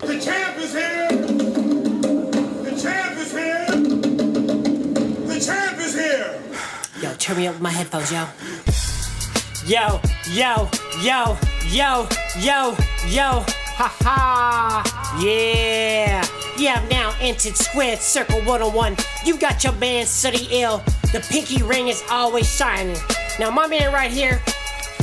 The champ is here. The champ is here. The champ is here. Yo, turn me up with my headphones, yo. Yo, yo, yo, yo, yo, yo, ha ha, yeah. You have now entered Squared Circle 101. You got your man Suddy Ill. The pinky ring is always shining. Now, my man right here,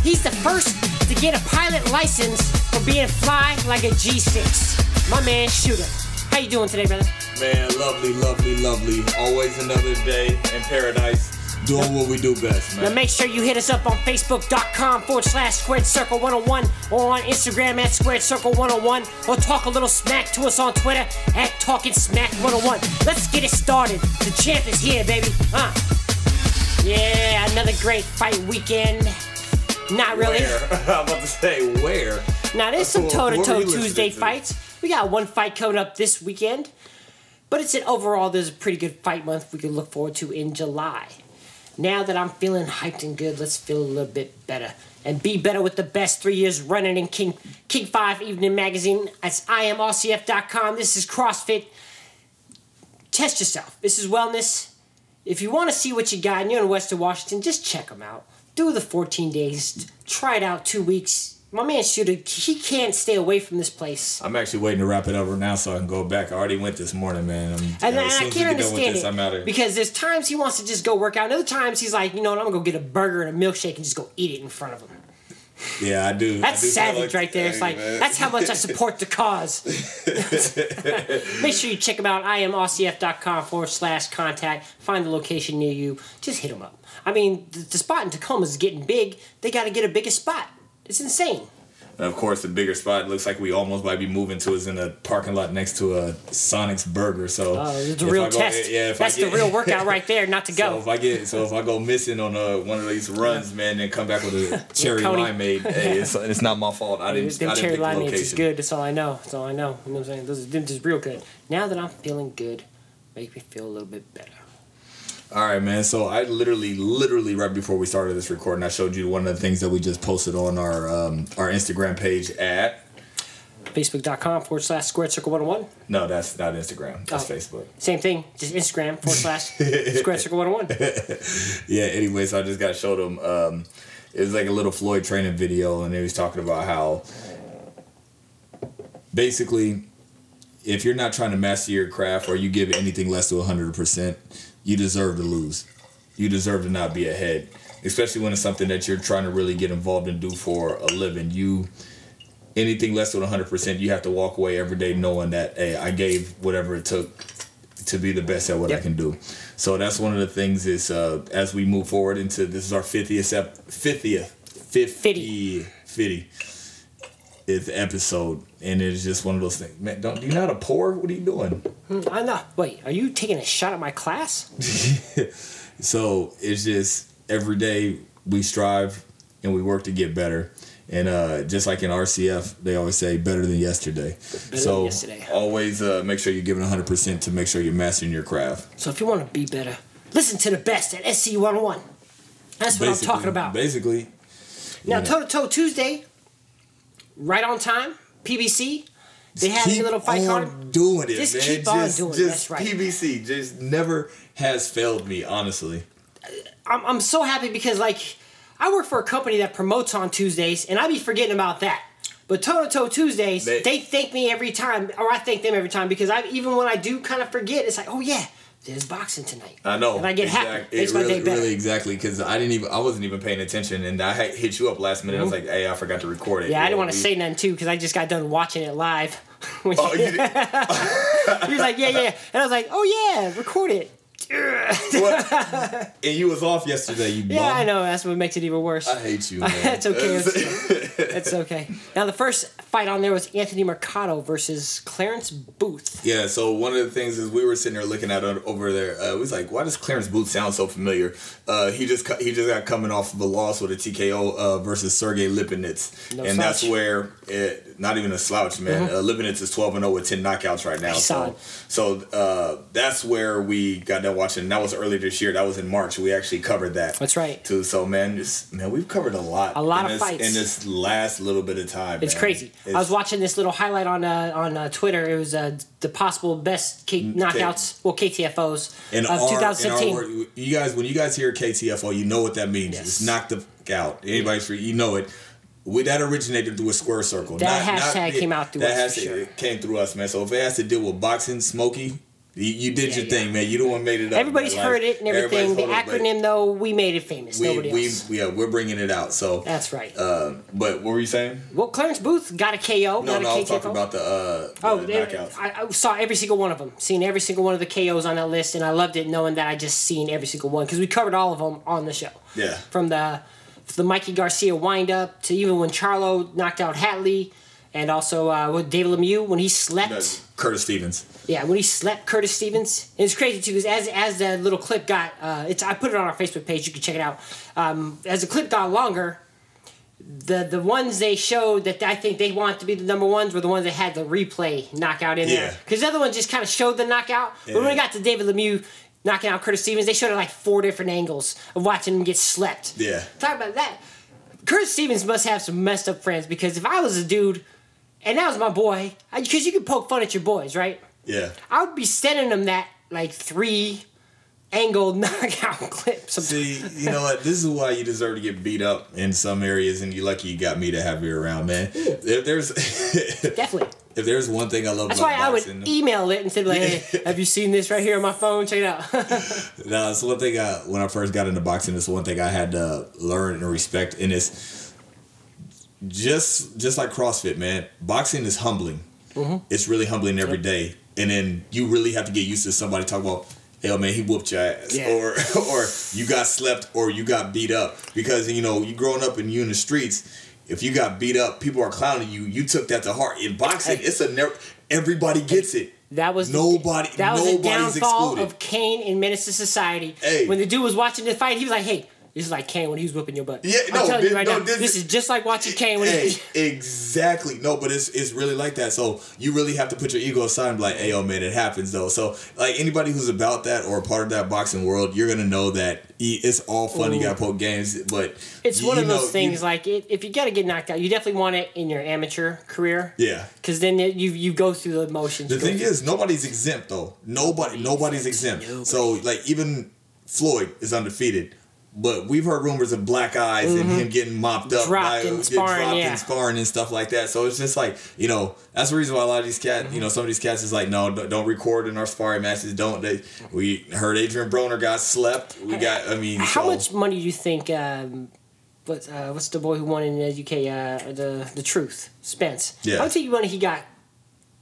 he's the first to get a pilot license for being fly like a G6. My man Shooter. How you doing today, brother? Man, lovely, lovely, lovely. Always another day in paradise. Doing what we do best, man. Now make sure you hit us up on Facebook.com forward slash Squared Circle 101 or on Instagram at Squared Circle 101 or talk a little smack to us on Twitter at Talking Smack 101. Let's get it started. The champ is here, baby. Huh? Yeah, another great fight weekend. Not really. Where? I'm about to say where. Now there's some toe to toe were you listening Tuesday fights. We got one fight coming up this weekend, but it's an overall. There's a pretty good fight month we can look forward to in July. Now that I'm feeling hyped and good, let's feel a little bit better and be better with the best three years running in King King Five Evening Magazine. That's imrcf.com. This is CrossFit. Test yourself. This is wellness. If you want to see what you got and you're in Western Washington, just check them out. Do the 14 days. Try it out two weeks. My man Shooter, he can't stay away from this place. I'm actually waiting to wrap it up now so I can go back. I already went this morning, man. I'm, And, as and I can't understand this, it I'm out of here. because there's times he wants to just go work out, and other times he's like, you know what, I'm gonna go get a burger and a milkshake and just go eat it in front of him. Yeah, I do. That's I do savage right there. It's like man. that's how much I support the cause. Make sure you check them out. imrcf.com forward slash contact. Find the location near you. Just hit them up. I mean, the, the spot in Tacoma is getting big. They got to get a bigger spot. It's insane. And of course, the bigger spot looks like we almost might be moving to is in a parking lot next to a Sonic's Burger. So Oh, it's a real go- test. Yeah, if I That's get- the real workout right there. Not to go. So if I get so if I go missing on uh, one of these runs, man, then come back with a cherry limeade, hey, it's, it's not my fault. I didn't. Them I didn't cherry the limeades is good. That's all I know. That's all I know. You know what I'm saying? Those are just real good. Now that I'm feeling good, make me feel a little bit better. All right, man. So I literally, literally right before we started this recording, I showed you one of the things that we just posted on our um, our Instagram page at. Facebook.com forward slash squared circle 101. No, that's not Instagram. That's Oh. Facebook. Same thing, just Instagram forward slash squared circle 101. Yeah. Anyway, so I just got showed him. Um, it was like a little Floyd training video, and he was talking about how basically, if you're not trying to master your craft or you give anything less to 100%, you deserve to lose. You deserve to not be ahead, especially when it's something that you're trying to really get involved and do for a living. You anything less than 100%, you have to walk away every day knowing that, hey, I gave whatever it took to be the best at what I can do. So that's one of the things is uh, as we move forward into this is our 50th 50th 50th 50 50 th episode and it's just one of those things. Man, don't do you know how to pour? What are you doing? I'm not. Wait, are you taking a shot at my class? So it's just every day we strive and we work to get better. And uh, just like in RCF, they always say better than yesterday. so than yesterday. always uh, make sure you're giving 100% to make sure you're mastering your craft. So if you want to be better, listen to the best at SC 101. That's what I'm talking about. Basically, Now. Toe to Toe Tuesday, right on time, PBC. They have keep your little fight on card. doing it, Just man. keep on just, doing it. just right. PBC just never has failed me, honestly. I'm, I'm so happy because, like, I work for a company that promotes on Tuesdays, and I'd be forgetting about that. But Toe to Toe Tuesdays, they, They- thank me every time, or I thank them every time because I even when I do kind of forget, it's like, oh yeah, there's boxing tonight. I know. And I get happy. Exact- Makes it my really, day better. really exactly because I didn't even I wasn't even paying attention and I hit you up last minute. I was like, hey, I forgot to record it. Mm-hmm. Yeah, I didn't want to say nothing too because I just got done watching it live. Oh, you did, he was like, yeah, yeah, and I was like, oh yeah, record it. And you was off yesterday. You Yeah, bum. I know. That's what makes it even worse. I hate you, man. That's okay. It's, it's okay. Now the first fight on there was Anthony Mercado versus Clarence Booth. Yeah, so one of the things is we were sitting there looking at it over there. Uh, we was like, why does Clarence Booth sound so familiar? Uh, he just he just got coming off of a loss with a TKO uh, versus Sergey Lipinets, No and that's where it, not even a slouch, man. Uh, Lipinets is twelve and zero with ten knockouts right now. So, so uh, that's where we got done watching. And that was earlier this year. That was in March. We actually covered that. That's right. Too. So man, this, man, we've covered a lot. A lot of this, fights. in this last little bit of time. It's man. crazy. I was watching this little highlight on uh, on uh, Twitter. It was uh, the possible best K- knockouts, well KTFOs in of our, in 2017. word, you guys, when you guys hear KTFO, you know what that means. Yes. It's knocked the f- out. Anybody's free, you know it. We, that originated through a square circle. That hashtag came out through that us for hashtag sure. came through us, man. So if it has to deal with boxing, Smokey, you, you did Yeah, your yeah. thing, man. You the one made it up. Everybody's man. Like, heard it and everything. The everybody's heard it, acronym, though, we made it famous. but Nobody we, else. we, yeah, we're bringing it out. So, That's right. uh, but what were you saying? well, Clarence Booth got a KO. No, got no, a I was talking about the, uh, Oh, the they- knockouts. I, I saw every single one of them. Seen every single one of the KOs on that list, and I loved it knowing that I just seen every single one because we covered all of them on the show. Yeah. From the the Mikey Garcia windup to even when Charlo knocked out Hatley, and also uh, with David Lemieux when he slept. That's Curtis Stevens. Yeah, when he slept Curtis Stevens. And it's crazy too because as as that little clip got, uh, it's I put it on our Facebook page. You can check it out. Um, as the clip got longer, the the ones they showed that I think they want to be the number ones were the ones that had the replay knockout in there. Because the other one just kind of showed the knockout. But when we got to David Lemieux knocking out Curtis Stevens, they showed it like four different angles of watching him get slept. Yeah. Talk about that. Curtis Stevens must have some messed up friends because if I was a dude and that was my boy, because you can poke fun at your boys, right? Yeah. I would be sending them that like three angle knockout clip. See, you know what? This is why you deserve to get beat up in some areas, and you're lucky you got me to have you around, man. If there's definitely. if there's one thing I love That's about why I would email it and say like, "Hey, have you seen this right here on my phone? Check it out." no, it's one thing I when I first got into boxing. It's one thing I had to learn and respect, and it's just just like CrossFit, man. Boxing is humbling. Mm-hmm. It's really humbling every day, and then you really have to get used to somebody talking about. Hell man, he whooped your ass, Yeah. or or you got slept, or you got beat up because you know you growing up and you in the streets. If you got beat up, people are clowning you. You took that to heart. In boxing, it's a never. Everybody gets it. That was nobody. That was the downfall excluded. of Caine in Menace to Society. Hey. When the dude was watching the fight, he was like, "Hey, this is like Caine when he was whipping your butt." Yeah, I'm no, telling thi- you right no, now, this this, is- just like watching Caine when he. exactly. No, but it's it's really like that. So you really have to put your ego aside and be like, hey, oh man, it happens though. So like anybody who's about that or part of that boxing world, you're gonna know that it's all fun. You got to poke games, but It's you- one of you those know, things you- like it, if you got to get knocked out, you definitely want it in your amateur career. yeah. Because then it, you you go through the motions. The thing through- is, nobody's exempt though. Nobody, nobody's exempt. So like even Floyd is undefeated. But we've heard rumors of black eyes and him getting mopped up, Mm-hmm. Dropped by, in get sparring, dropped yeah. in sparring and stuff like that. So it's just like you know that's the reason why a lot of these cats, Mm-hmm. you know, some of these cats is like, no, don't, record in our sparring matches. Don't they? We heard Adrian Broner got slept. We got, I mean, How so- much money do you think? Um, what uh, what's the boy who won in the UK? Uh, the the Truth, Spence. Yeah. How much money he got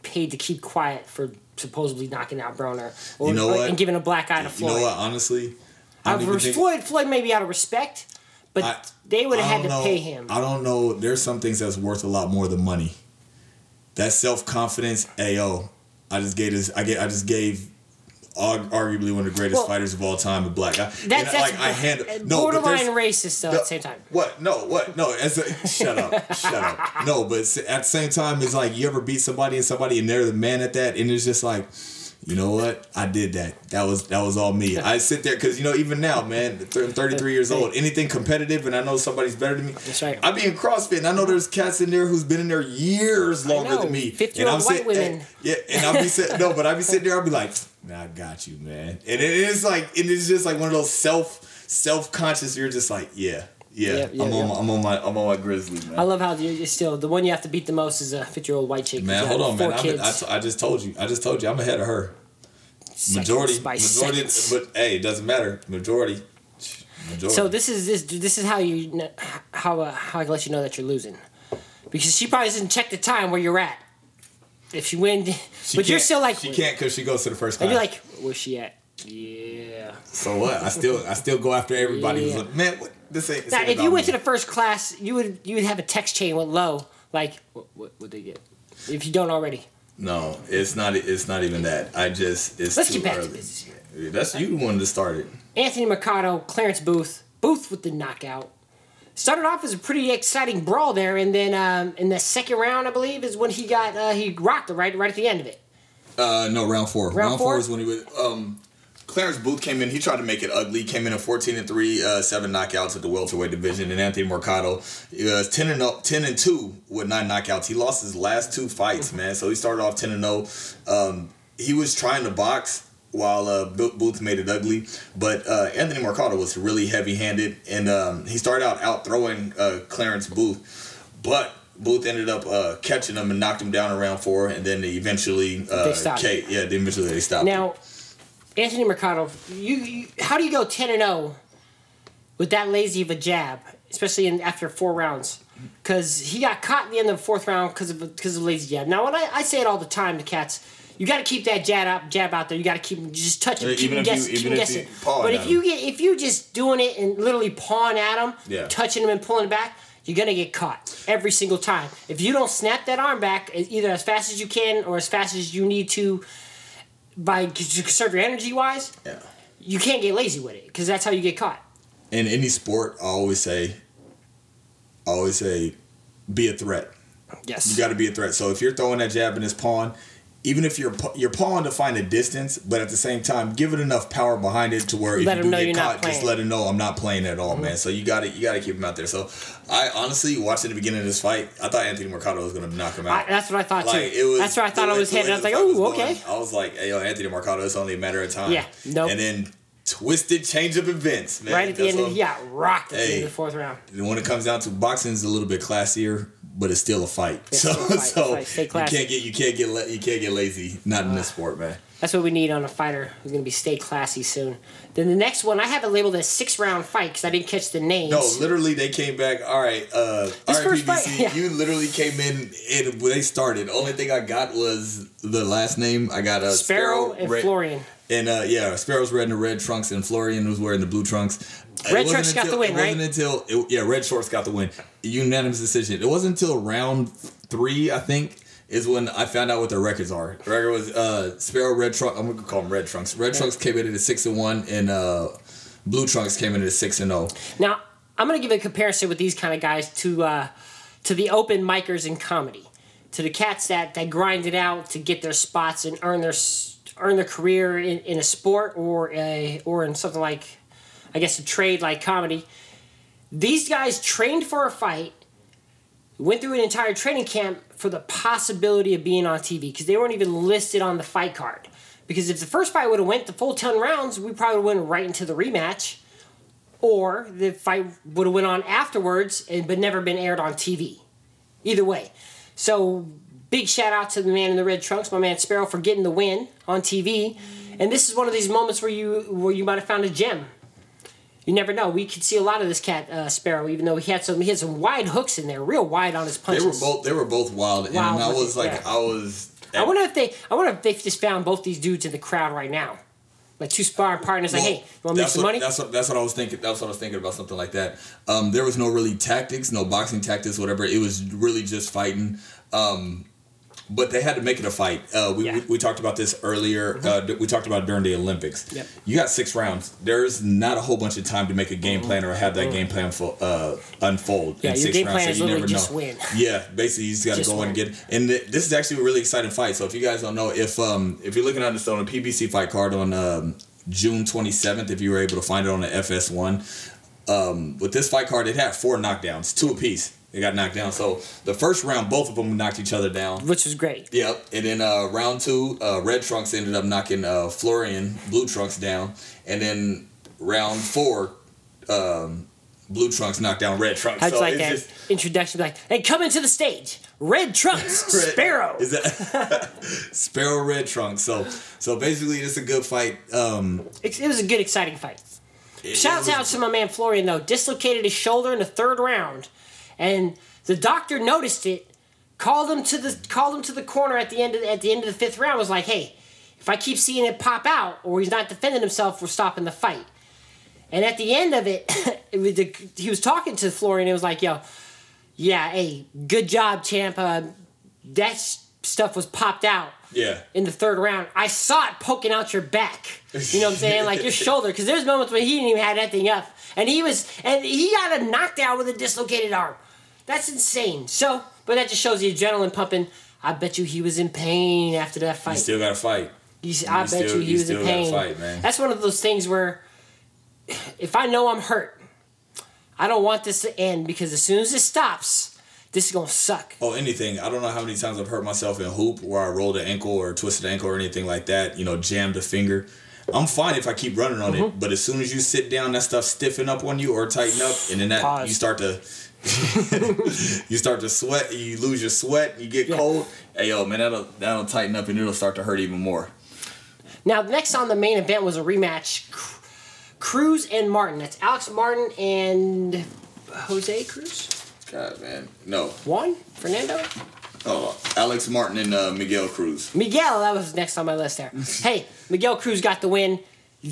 paid to keep quiet for supposedly knocking out Broner, or, You know or- what? and giving a black eye to Floyd. You know what? Honestly, I Uh, don't Floyd Floyd maybe out of respect, but I- they would have had to know. pay him. I don't know. There's some things that's worth a lot more than money. That self confidence, ayo. I just gave this. I get. I just gave. Arguably one of the greatest Well, fighters of all time, a black guy. That's, that's like I handle no, borderline racist though no, at the same time. What? No, what? No, as a, shut up, shut up. No, but at the same time, it's like you ever beat somebody and somebody and they're the man at that, and it's just like, you know what? I did that. That was that was all me. I sit there because you know even now, man, I'm 33 years old. Anything competitive, and I know somebody's better than me. That's right. I be in CrossFit, and I know there's cats in there who's been in there years longer than me. 50-year-old and I'm white sit- eh, women. and- yeah, and I'll be sitting no, but I be sitting there. I'll be like, nah, I got you, man. And it is like it is just like one of those self self conscious. You're just like, yeah. Yeah, Yeah, yeah, I'm on my I'm on my I'm on my grizzly man. I love how you you're still the one you have to beat the most is a fifty year old white chick. Man, hold on, man. I, I just told you. I just told you. I'm ahead of her. Seconds Majority, by majority, seconds. but hey, it doesn't matter. Majority, majority. So this is this this is how you how uh, how I can let you know that you're losing, because she probably doesn't check the time where you're at. If she win, She but you're still like, she can't because she goes to the first class. and you're like, where's she at? Yeah. so what? I still I still go after everybody. who's like, man, what, this ain't. This Now, ain't if you went to the first class, you would you would have a text chain with low like what what would they get? If you don't already, no, it's not. It's not even that. I just it's let's too get back early. to business here. That's you one to start it. Anthony Mercado, Clarence Booth, Booth with the knockout. started off as a pretty exciting brawl there, and then um, in the second round, I believe, is when he got uh, he rocked it right right at the end of it. Uh, no, round four. Round Round, four? four is when he was. Um, Clarence Booth came in. He tried to make it ugly. Came in at fourteen and three, uh, seven knockouts at the welterweight division. And Anthony Mercado, was ten and 0, 10 and two with nine knockouts. He lost his last two fights, man. So he started off ten and zero. Um, he was trying to box while uh, Booth made it ugly, but uh, Anthony Mercado was really heavy handed, and um, he started out out throwing uh, Clarence Booth, but. Booth ended up uh, catching him and knocked him down in round four, and then they eventually uh, They stopped. Yeah, they eventually they stopped. Now, Anthony Mercado, you, you how do you go ten and zero with that lazy of a jab, especially in after four rounds? Because he got caught in the end of the fourth round because of because of lazy jab. Now, when I, I say it all the time to cats, you got to keep that jab out jab out there. You got to keep just touch him, Yeah, keep him if you- guessing, keep him guessing. But if you get if you just doing it and literally pawing at him, Yeah. touching him and pulling it back. You're gonna get caught every single time. If you don't snap that arm back e, either as fast as you can or as fast as you need to, by to conserve your energy wise, yeah. you can't get lazy with it because that's how you get caught. in any sport, I always say, I always say, be a threat. Yes. You got to be a threat. So if you're throwing that jab in his pawn, even if you're you're pawing to find a distance, but at the same time, give it enough power behind it to where if Let you do get caught, just. Mm-hmm. let him know I'm not playing at all, man. So you got to you got to keep him out there. So I honestly watching the beginning of this fight, I thought Anthony Mercado was going to knock him out. I, that's what I thought Like too. it was. that's where I thought I was headed. I was like, oh, going, okay. I was like, hey, yo, Anthony Mercado, it's only a matter of time. Yeah, nope. And then twisted change of events, man. Right at the That's end of the yeah, rocked at the end Hey. of the fourth round. When it comes down to boxing, is a little bit classier, but it's still a fight. It's so, a fight. so you can't get you can't get la- you can't get lazy. Not in this sport, man. That's what we need on a fighter who's going to be stay classy soon. Then the next one, I have it labeled as six round fight because I didn't catch the names. No, literally, they came back. All right, uh, all PBC. fight- yeah. You literally came in and they started. Only thing I got was the last name. I got a Sparrow, and Red- Florian. And uh, yeah, Sparrow's red in the red trunks, and Florian was wearing the blue trunks. Red trunks got the win, It wasn't right? until it, yeah, red shorts got the win, unanimous decision. It wasn't until round three, I think, is when I found out what their records are. The record was uh, Sparrow red trunk. I'm gonna call them red trunks. Red trunks came in at a six and one, and uh, blue trunks came in at a six and oh. zero. Now, I'm to give a comparison with these kind of guys to uh, to the open micers in comedy, to the cats that, that grind it out to get their spots and earn their earn their career in, in a sport or a or in something like, I guess, a trade like comedy. These guys trained for a fight, went through an entire training camp for the possibility of being on TV because they weren't even listed on the fight card. Because if the first fight would have went the full ten rounds, we probably went right into the rematch or the fight would have went on afterwards and but never been aired on TV. Either way. So big shout out to the man in the red trunks, my man Sparrow, for getting the win on TV. And this is one of these moments where you where you might have found a gem. You never know. We could see a lot of this cat uh, Sparrow, even though he had some he had some wide hooks in there, real wide on his punches. They were both they were both wild, and I was like, yeah. I was. I wonder if they I wonder if they just found both these dudes in the crowd right now. Like two sparring partners, like, hey, you want to make some what, money? That's what that's what I was thinking. That's what I was thinking about something like that. Um, there was no really tactics, no boxing tactics, whatever. It was really just fighting. Um, but they had to make it a fight. Uh, we, Yeah. Mm-hmm. we, we talked about this earlier. Uh, we talked about it during the Olympics. Yep. You got six rounds. There's not a whole bunch of time to make a game plan or have that game plan fo- uh, unfold Mm-hmm. Yeah, in six game rounds. plan is so you never just know. win. Yeah, basically you just got to go in and win. get. And th- this is actually a really exciting fight. So if you guys don't know, if um if you're looking at this on a PBC fight card on um, June 27th, if you were able to find it on the FS1, um, with this fight card, it had four knockdowns, two apiece. They got knocked down. So the first round, both of them knocked each other down. Which was great. Yep. And then uh, round two, uh, Red Trunks ended up knocking uh, Florian Blue Trunks down. And then round four, um, Blue Trunks knocked down Red Trunks. I just so like it's that just- introduction, like, hey, come into the stage, red trunks, Red- Sparrow. Is that Sparrow Red Trunks? So so basically, it's a good fight. Um, It, it was a good, exciting fight. Shouts out to my man Florian though, dislocated his shoulder in the third round, and the doctor noticed it, called him to the called him to the corner at the end of at the end of the fifth round. Was like, hey, if I keep seeing it pop out or he's not defending himself, we're stopping the fight. And at the end of it, it was the, he was talking to Florian. It was like, yo, yeah, hey, good job, champ. Uh, that's stuff was popped out Yeah. in the third round. I saw it poking out your back. You know what I'm saying? Like your shoulder. Because there's moments when he didn't even have that thing up. And he was, and he got a knockdown with a dislocated arm. That's insane. So, but that just shows the adrenaline pumping. I bet you he was in pain after that fight. You still got to fight. He's, I bet still- you he was in pain. fight, man. That's one of those things where if I know I'm hurt, I don't want this to end because as soon as it stops, this is gonna suck. Oh, anything. I don't know how many times I've hurt myself in hoop where I rolled an ankle or twisted ankle or anything like that. You know, jammed a finger. I'm fine if I keep running on Mm-hmm. it, but as soon as you sit down, that stuff stiffen up on you or tighten up, and then that Pause. you start to you start to sweat, you lose your sweat, you get Yeah. cold. Hey yo, man, that'll that'll tighten up and it'll start to hurt even more. Now, next on the main event was a rematch. Cruz and Martin. That's Alex Martin and Jose Cruz. God, man, no. Juan Fernando. Oh, Alex Martin and uh, Miguel Cruz. Miguel, that was next on my list there. hey, Miguel Cruz got the win.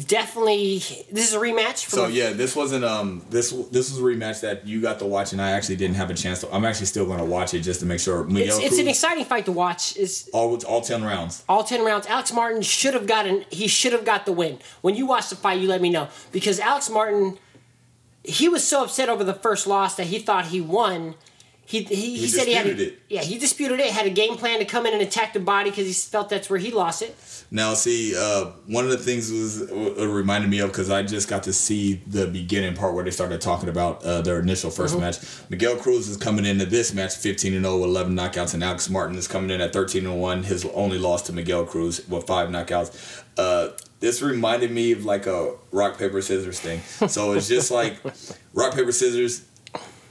Definitely, this is a rematch. From So yeah, this wasn't um this this was a rematch that you got to watch and I actually didn't have a chance to. I'm actually still going to watch it just to make sure. Miguel it's, Cruz, it's an exciting fight to watch. It's all all ten rounds. all 10 rounds. Alex Martin should have gotten he should have got the win. When you watch the fight, you let me know because Alex Martin he was so upset over the first loss that he thought he won. He, he, he, He said he had a, it. yeah he disputed it had a game plan to come in and attack the body because he felt that's where he lost it. Now, see, uh, one of the things was uh, reminded me of because I just got to see the beginning part where they started talking about uh, their initial 1st match. Miguel Cruz is coming into this match 15 and 0 with 11 knockouts, and Alex Martin is coming in at 13 and 1. His only loss to Miguel Cruz with five knockouts. Uh, this reminded me of like a rock paper scissors thing. So it's just like rock paper scissors.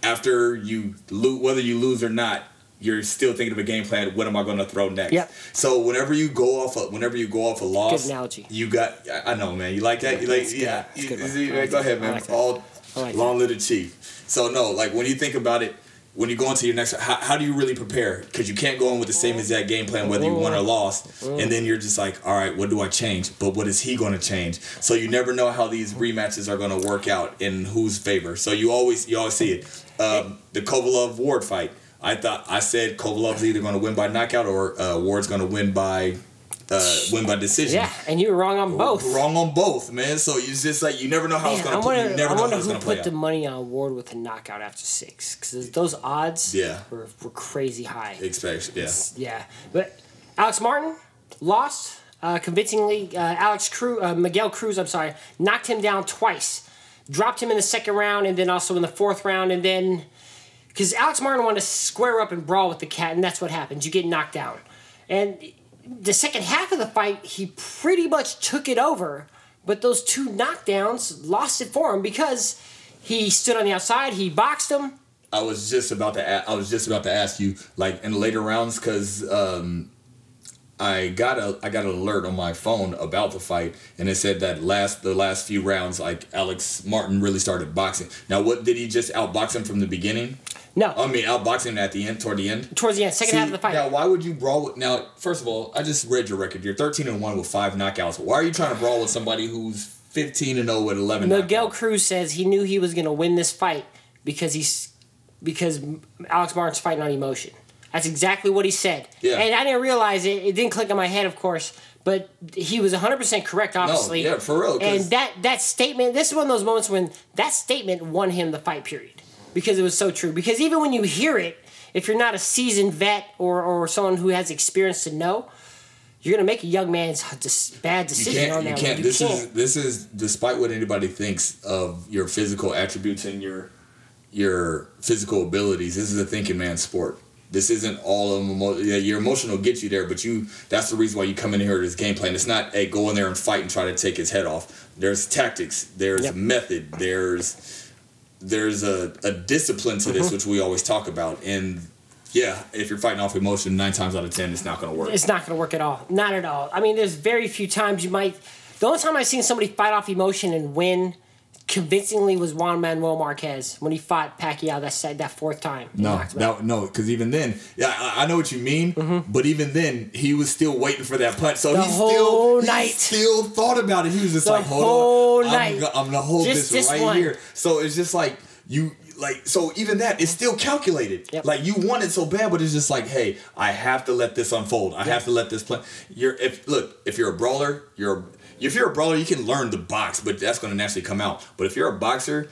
After you lose, whether you lose or not, you're still thinking of a game plan. What am I going to throw next? Yep. So whenever you go off, a, whenever you go off a loss, Good analogy. You got. I know, man. You like that? You like? Yeah. You- you- like go ahead, man. like. All like long live the chief. So no, like when you think about it, when you go into your next, how, how do you really prepare? Because you can't go in with the same exact game plan whether you won or lost, and then you're just like, all right, what do I change? But what is he going to change? So you never know how these rematches are going to work out in whose favor. So you always you always see it. Um, the Kovalev Ward fight. I thought I said Kovalev's either going to win by knockout or uh, Ward's going to win by uh, win by decision. Yeah, and you were wrong on both. Wrong on both, man. So it's just like you never know how it's gonna. I play. you never I wonder who put the out. money on Ward with a knockout after six because those odds Yeah. were, were crazy high. Expect, yeah. Yeah, but Alex Martin lost uh, convincingly. Uh, Alex Cruz, uh, Miguel Cruz, I'm sorry, knocked him down twice, dropped him in the second round, and then also in the fourth round, and then because Alex Martin wanted to square up and brawl with the cat, and that's what happens. You get knocked down, and the second half of the fight, he pretty much took it over, but those two knockdowns lost it for him because he stood on the outside, he boxed him. I was just about to. A- I was just about to ask you, like in later rounds, because um, I got a I got an alert on my phone about the fight, and it said that last the last few rounds, like Alex Martin really started boxing. Now, what did he just outbox him from the beginning? No, I mean, outbox him at the end, toward the end. towards the end, second See, half of the fight. Now, why would you brawl with? Now, first of all, I just read your record. You're 13 and one with five knockouts. Why are you trying to brawl with somebody who's 15 and 0 with 11? Miguel knockouts? Cruz says he knew he was going to win this fight because he's because Alex Martin's fighting on emotion. That's exactly what he said. Yeah. And I didn't realize it. It didn't click in my head, of course, but he was 100% correct, obviously. No, yeah, for real, And that, that statement, this is one of those moments when that statement won him the fight, period. Because it was so true. Because even when you hear it, if you're not a seasoned vet or, or someone who has experience to know, you're going to make a young man's bad You decision can't. on You can't. one. This is can't. this is despite what anybody thinks of your physical attributes and your your physical abilities. This is a thinking man's sport. This isn't all of emo- yeah, your emotional gets you there, but you that's the reason why you come in here with this game plan. It's not a go in there and fight and try to take his head off. There's tactics, there's Yep. method, there's there's a, a discipline to Mm-hmm. this which we always talk about. And yeah, if you're fighting off emotion, nine times out of ten, it's not gonna work. It's not going to work at all. Not at all. I mean, there's very few times you might. The only time I've seen somebody fight off emotion and win convincingly was Juan Manuel Marquez when he fought Pacquiao that said that fourth time. No, knocked him out. that, no, because even then, yeah, I, I know what you mean. But even then, he was still waiting for that punch. So Mm-hmm. The he still, night. he still thought about it. He was just The like, hold on, night. I'm, I'm gonna hold Just this, right one. here. So it's just like you, like so even that is still calculated. Yep. Like you want it so bad, but it's just like, hey, I have to let this unfold. I have to let this play. You're if look if you're a brawler, you're if you're a brawler, you can learn the box, but that's going to naturally come out. But if you're a boxer.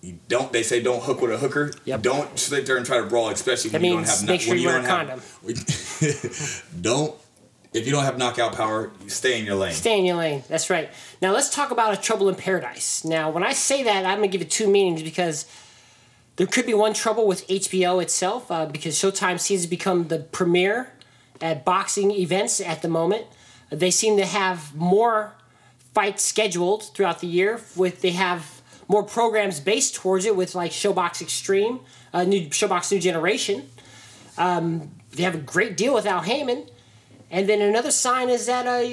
You don't they say don't hook with a hooker? Yep. Don't sit there and try to brawl, especially That when you don't have make sure when you wear don't a have, don't if you don't have knockout power, stay in your lane. Stay in your lane. That's right. Now let's talk about a trouble in paradise. Now, when I say that, I'm gonna give it two meanings because there could be one trouble with HBO itself uh, because Showtime seems to become the premier at boxing events at the moment. They seem to have more fights scheduled throughout the year. With they have more programs based towards it with like ShoBox Extreme, uh, new ShoBox New Generation. Um, they have a great deal with Al Haymon. And then another sign is that uh,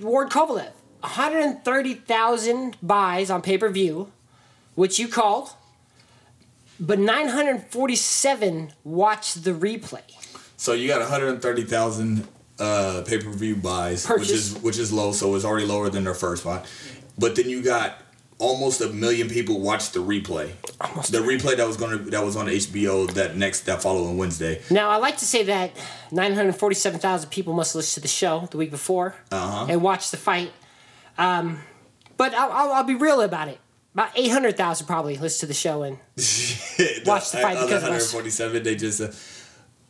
Ward Kovalev, 130,000 buys on pay per view, which you called, but 947 watched the replay. So you got 130,000 uh, pay per view buys, which is which is low. So it's already lower than their first one. But then you got almost a million people watch the replay. Almost the replay that was gonna that was on HBO that next that following Wednesday. Now, I like to say that 947,000 people must listen to the show the week before Uh-huh. and watch the fight. Um, but I'll, I'll, I'll be real about it. About 800,000 probably listen to the show and Watch the fight other because of us. 147. They just uh,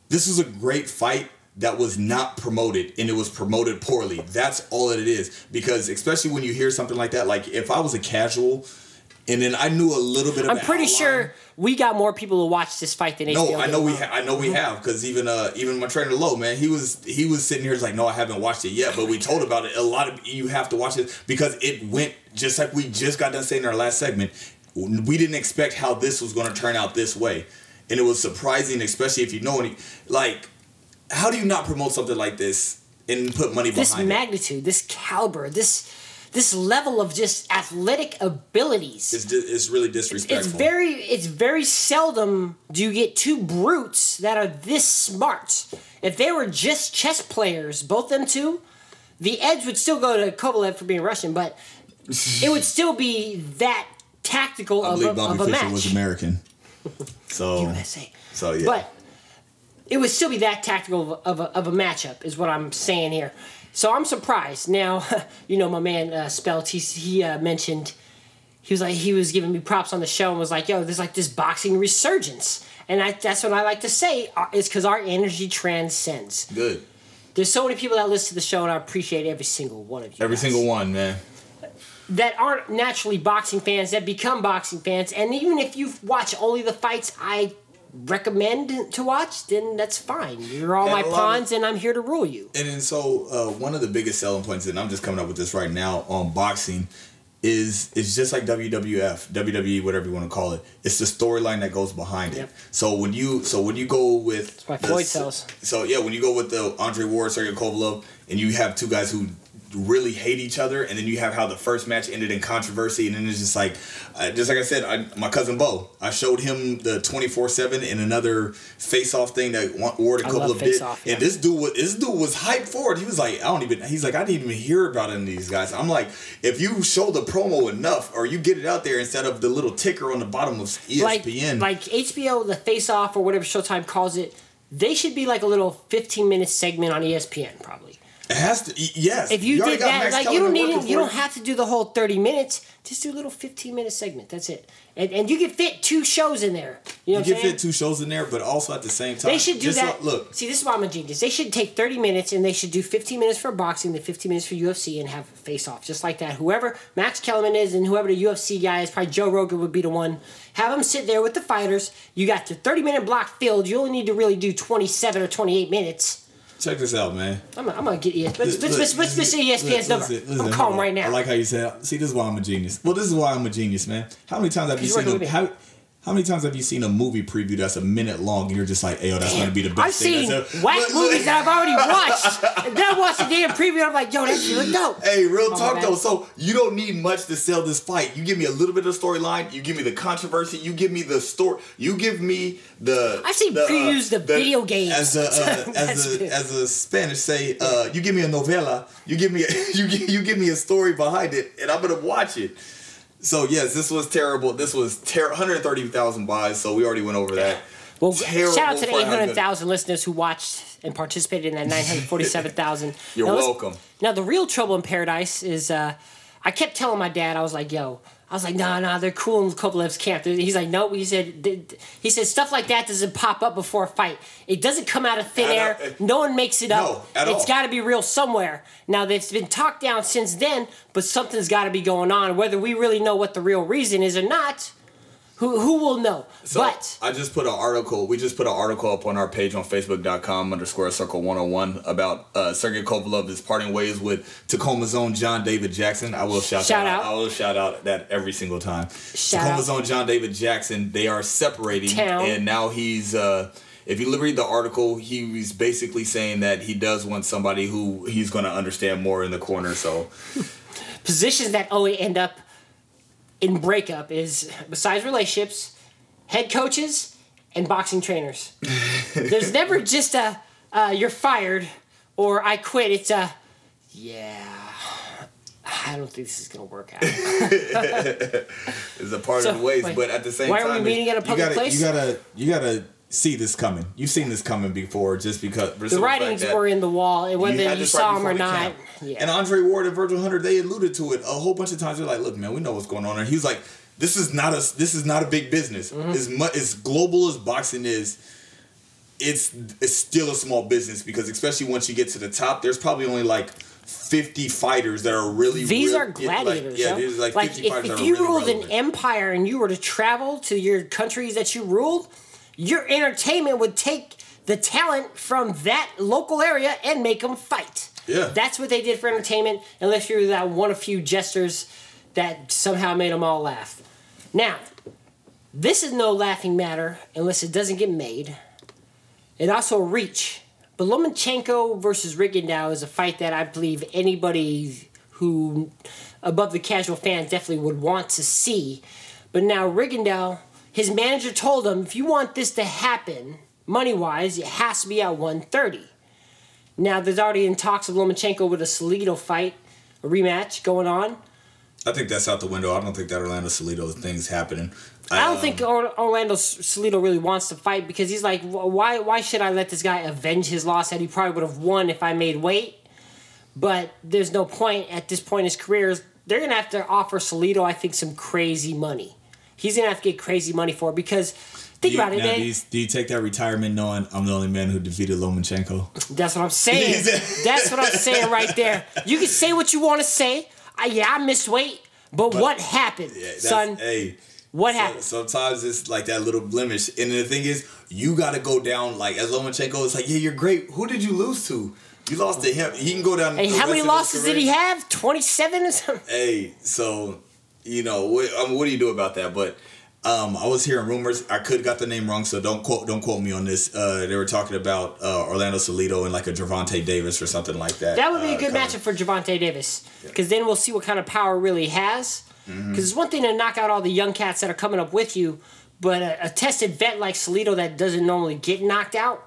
this was a great fight that was not promoted and it was promoted poorly. That's all that it is. Because especially when you hear something like that, like if I was a casual and then I knew a little bit of I'm pretty outline- sure we got more people to watch this fight than HBO No, I know we ha- I know we have because even uh even my trainer low man he was he was sitting here like no I haven't watched it yet but we told about it a lot of you have to watch it because it went just like we just got done saying in our last segment we didn't expect how this was going to turn out this way and it was surprising especially if you know any like how do you not promote something like this and put money this behind it? This magnitude, this caliber, this this level of just athletic abilities. It's, it's really disrespectful. it's very it's very seldom do you get two brutes that are this smart. If they were just chess players, both them two, the edge would still go to Kovalev for being Russian, but it would still be that tactical I of believe a, Bobby of a Fischer match. was American. So USA. so yeah. But it would still be that tactical of a, of a matchup, is what I'm saying here. So I'm surprised. Now, you know, my man uh, Spelt, he, he uh, mentioned, he was like, he was giving me props on the show and was like, yo, there's like this boxing resurgence. And I, that's what I like to say, uh, is because our energy transcends. good. There's so many people that listen to the show, and I appreciate every single one of you. Every guys single one, man. that aren't naturally boxing fans that become boxing fans and even if you watch only the fights i recommend to watch then that's fine you're all And my lot of- pawns and i'm here to rule you And then so uh, one of the biggest selling points, and I'm just coming up with this right now on boxing, is it's just like WWF, WWE, whatever you want to call it. It's the storyline that goes behind Yep. it. So when you so when you go with why the Floyd s- sells. So yeah, when you go with the Andre Ward, Sergey Kovalev, and you have two guys who really hate each other, and then you have how the first match ended in controversy, and then it's just like, uh, just like I said, I, my cousin Bo, I showed him the twenty four seven and another face off thing that Wa- Ward I love Kovalev did, yeah. and this dude was this dude was hyped for it. He was like, I don't even. He's like, I didn't even hear about any of these guys. I'm like, if you show the promo enough, or you get it out there instead of the little ticker on the bottom of E like ESPN. like hbo the face off or whatever showtime calls it they should be like a little 15 minute segment on espn probably it has to. Yes. if you, already did that like you don't need it, you don't have to do the whole 30 minutes just do a little 15 minute segment that's it and, and you can fit two shows in there you know You can saying? fit two shows in there, but also at the same time, They should do that. like- look, See, this is why I'm a genius. They should take 30 minutes and they should do 15 minutes for boxing, then 15 minutes for UFC, and have face off just like that. Whoever Max Kellerman is and whoever the UFC guy is, probably Joe Rogan would be the one. Have them sit there with the fighters. You got your 30 minute block filled. You only need to really do 27 or 28 minutes. Check this out, man. I'm, I'm gonna get ESPN. Let's, Look, let's, let's, let's look, ESPN's number. listen, listen, I'm calling right now. I like how you said. See, this is why I'm a genius. Well, this is why I'm a genius, man. How many times have you seen how, how many times have you seen a movie preview that's a minute long and you're just like, "Yo, that's gonna be the best thing." I've thing." seen that's ever-" whack movies that I've already watched. and then I watched the damn preview I'm like, yo, that shit look dope. Hey, real Oh, talk though. So you don't need much to sell this fight. You give me a little bit of storyline. You give me the controversy. You give me the story. You give me the. I've seen the, uh, previews of video games. As a uh, as a as a Spanish say, uh, you give me a novela. You give me a, you gi- you give me a story behind it, and I'm gonna watch it. So yes, this was terrible. This was ter- 130,000 buys. So we already went over that. Well, Terrible shout out to the for how good- 800,000 listeners who watched and participated in that 947,000. You're Now, welcome. Now, the real trouble in paradise is uh, I kept telling my dad, I was like, yo, I was like, nah, nah, they're cool in Kovalev's camp. He's like, no, he said, he said stuff like that doesn't pop up before a fight. It doesn't come out of thin At air. all. No one makes it up. No, at It's got to be real somewhere. Now, it's been talked down since then, but something's got to be going on. Whether we really know what the real reason is or not, who, who will know? So but I just put an article. We just put an article up on our page on Facebook.com underscore Circle 101 about uh, Sergey Kovalev is parting ways with Tacoma's own John David Jackson. I will shout, Shout that out. I will shout out that every single time. Shout Tacoma's out. own John David Jackson. They are separating, Town. and now he's. Uh, if you read the article, he was basically saying that he does want somebody who he's going to understand more in the corner. So positions that only end up in breakup is besides relationships, head coaches, and boxing trainers. There's never just a uh, you're fired or I quit. It's a yeah. I don't think this is gonna work out. it's a part So, of the ways, wait, but at the same time. why are we meeting at a you public gotta, place? You gotta, you gotta see this coming. You've seen this coming before, just because The writings were in the wall, and whether you, right saw them or not, camp. Yeah. And Andre Ward and Virgil Hunter, they alluded to it a whole bunch of times. They're like, "Look, man, we know what's going on." And he's like, "This is not a this is not a big business. Mm-hmm. As much as global as boxing is." It's it's still a small business because especially once you get to the top, there's probably only like 50 fighters that are really These real- are gladiators. Like, yeah, yo. there's like, like 50 if, fighters if that are you really ruled relevant. an empire and you were to travel to your countries that you ruled, your entertainment would take the talent from that local area and make them fight. Yeah. That's what they did for entertainment, unless you're that one of few jesters that somehow made them all laugh. Now, this is no laughing matter unless it doesn't get made. It also reach. But Lomachenko versus Rigondeaux is a fight that I believe anybody who above the casual fan definitely would want to see. But now Rigondeaux, his manager told him if you want this to happen, money wise, it has to be at 130. Now there's already in talks of Lomachenko with a Salido fight, a rematch going on. I think that's out the window. I don't think that Orlando Salido thing's happening. I don't um, think Orlando Salido really wants to fight because he's like, why? Why should I let this guy avenge his loss that he probably would have won if I made weight? But there's no point at this point in his career. They're gonna have to offer Salido, I think, some crazy money. He's gonna have to get crazy money for it because think you, about it, now, man. do, you, do you take that retirement knowing I'm the only man who defeated Lomachenko? That's what I'm saying. That's what I'm saying right there. You can say what you want to say. I, yeah, I missed weight, but, what happened, Yeah, son? Hey, what so- happened? sometimes it's like that little blemish, and the thing is, you got to go down. Like as Lomachenko, it's like, yeah, you're great. Who did you lose to? You lost to him. He can go down. Hey, how many rest of his losses did he have? Twenty-seven or something. Hey, so you know what? I mean, what do you do about that? But um, I was hearing rumors. I could got the name wrong, so don't quote don't quote me on this. Uh, they were talking about uh, Orlando Salido and like a Gervonta Davis or something like that. That would be a uh, good matchup for Gervonta Davis because then we'll see what kind of power really has. Because Mm-hmm. it's one thing to knock out all the young cats that are coming up with you, but a, a tested vet like Salido that doesn't normally get knocked out,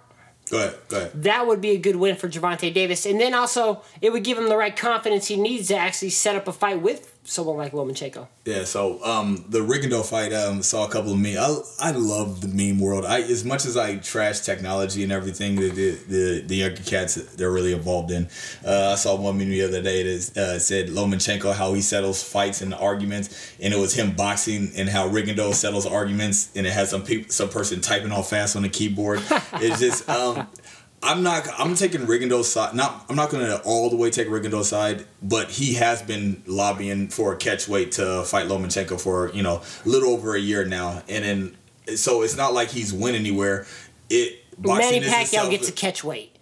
Go ahead. Go ahead. that would be a good win for Gervonta Davis. And then also, it would give him the right confidence he needs to actually set up a fight with someone like Lomachenko. Yeah, so um, the Rigondeaux fight um, saw a couple of memes. I, I love the meme world. I as much as I trash technology and everything that the the, the younger cats they're really involved in. Uh, I saw one meme the other day that uh, said Lomachenko how he settles fights and arguments, and it was him boxing and how Rigondeaux settles arguments, and it had some people some person typing all fast on the keyboard. it's just. Um, I'm not. I'm taking Rigondeaux's side. Not. I'm not going to all the way take Rigondeaux's side, but he has been lobbying for a catch weight to fight Lomachenko for you know a little over a year now, and then so it's not like he's went anywhere. It Manny Pacquiao gets a catch weight.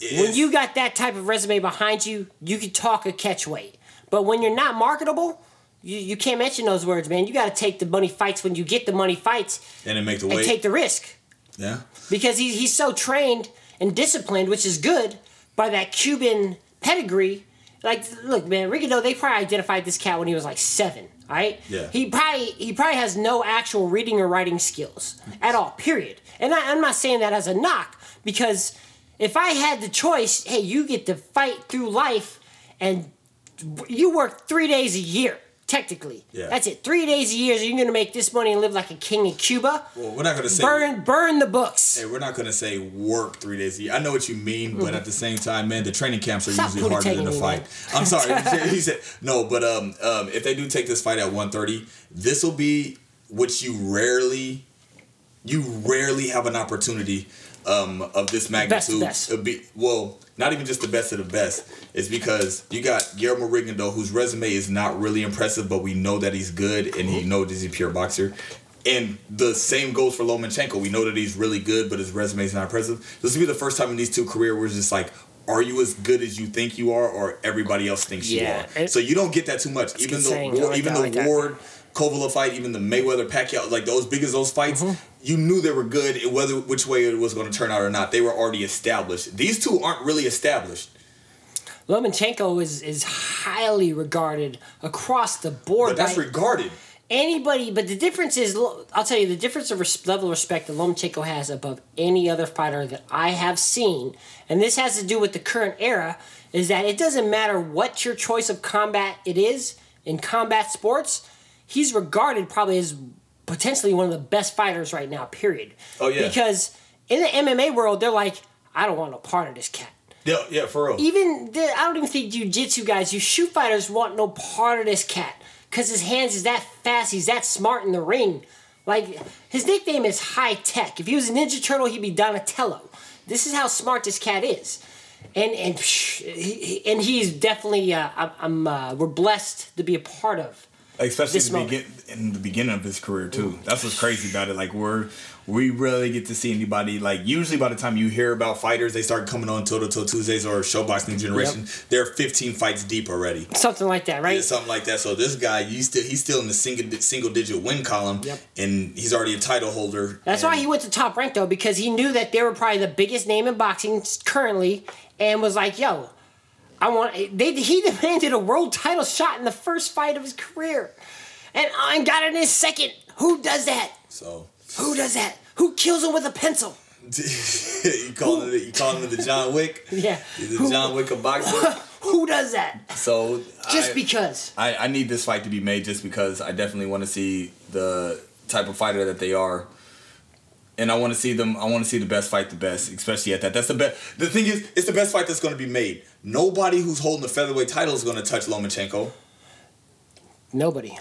when you got that type of resume behind you, you can talk a catch weight. But when you're not marketable, you, you can't mention those words, man. You got to take the money fights when you get the money fights and then make the and weight. take the risk yeah. because he, he's so trained and disciplined, which is good by that Cuban pedigree. Like, look, man, Rigondeaux, they probably identified this cat when he was like seven, right? Yeah. He probably he probably has no actual reading or writing skills at all. Period. And I, I'm not saying that as a knock because if I had the choice, hey, you get to fight through life and you work three days a year Technically, Yeah. that's it. Three days a year, so you're gonna make this money and live like a king in Cuba. Well, we're not gonna say Burn, burn the books. Hey, we're not gonna say work three days a year. I know what you mean, but at the same time, man, the training camps are Stop usually harder than the fight. I'm sorry. he said no, but um, um, if they do take this fight at 130, this will be which you rarely, you rarely have an opportunity um of this magnitude. best. It'll be well, not even just the best of the best. It's because you got Guillermo Rigondeaux, whose resume is not really impressive, but we know that he's good and he knows he's a pure boxer. And the same goes for Lomachenko. We know that he's really good, but his resume is not impressive. This will be the first time in these two careers where it's just like, are you as good as you think you are, or everybody else thinks Yeah, you are? it- So you don't get that too much. Even the War- even the. Ward Kovalev fight, even the Mayweather Pacquiao, like those big as those fights, Mm-hmm. You knew they were good. Whether which way it was going to turn out or not, they were already established. These two aren't really established, Lomachenko is is highly regarded across the board. but that's by regarded. anybody. But the difference is, I'll tell you, the difference of res- level of respect that Lomachenko has above any other fighter that I have seen, and this has to do with the current era, is that it doesn't matter what your choice of combat it is in combat sports. He's regarded probably as potentially one of the best fighters right now. Period. Oh, yeah. Because in the MMA world, they're like, I don't want no part of this cat. Yeah, yeah, for real. Even the, I don't even think jiu-jitsu guys, you shoot fighters want no part of this cat because his hands is that fast. He's that smart in the ring. Like his nickname is High Tech. If he was a Ninja Turtle, he'd be Donatello. This is how smart this cat is, and and psh, he, he- and he's definitely uh, I'm, I'm uh, we're blessed to be a part of. Especially this in the, begin, in the beginning of his career too. That's what's crazy about it. Like we're we rarely get to see anybody like usually by the time you hear about fighters, they start coming on Toe to Toe Tuesdays or ShoBox New Generation. They're 15 fights deep already. Something like that, right? Yeah, something like that. So this guy, you still he's still in the single single digit win column, Yep. and he's already a title holder. That's why he went to top rank though, because he knew that they were probably the biggest name in boxing currently, and was like, "Yo, I want." They he demanded a world title shot in the first fight of his career, and and got it in his second. Who does that? So Who does that? Who kills him with a pencil? you calling it you calling it the John Wick? Yeah. The John Wick of boxing. Who does that? So Just I- because. I, I need this fight to be made just because I definitely want to see the type of fighter that they are. And I want to see them. I want to see the best fight the best, especially at that. That's the best. The thing is, it's the best fight that's going to be made. Nobody who's holding the featherweight title is going to touch Lomachenko. Nobody.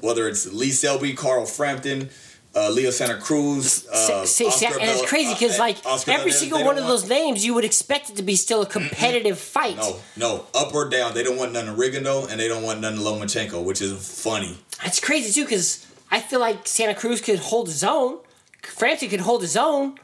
Whether it's Lee Selby, Carl Frampton, uh, Leo Santa Cruz, uh, See, see, Oscar and it's crazy because uh, like Oscar every single one of those names, you would expect it to be still a competitive fight. No, no, up or down. They don't want none of Rigondeaux, and they don't want none of Lomachenko, which is funny. That's crazy too, because I feel like Santa Cruz could hold his own, Frampton could hold his own,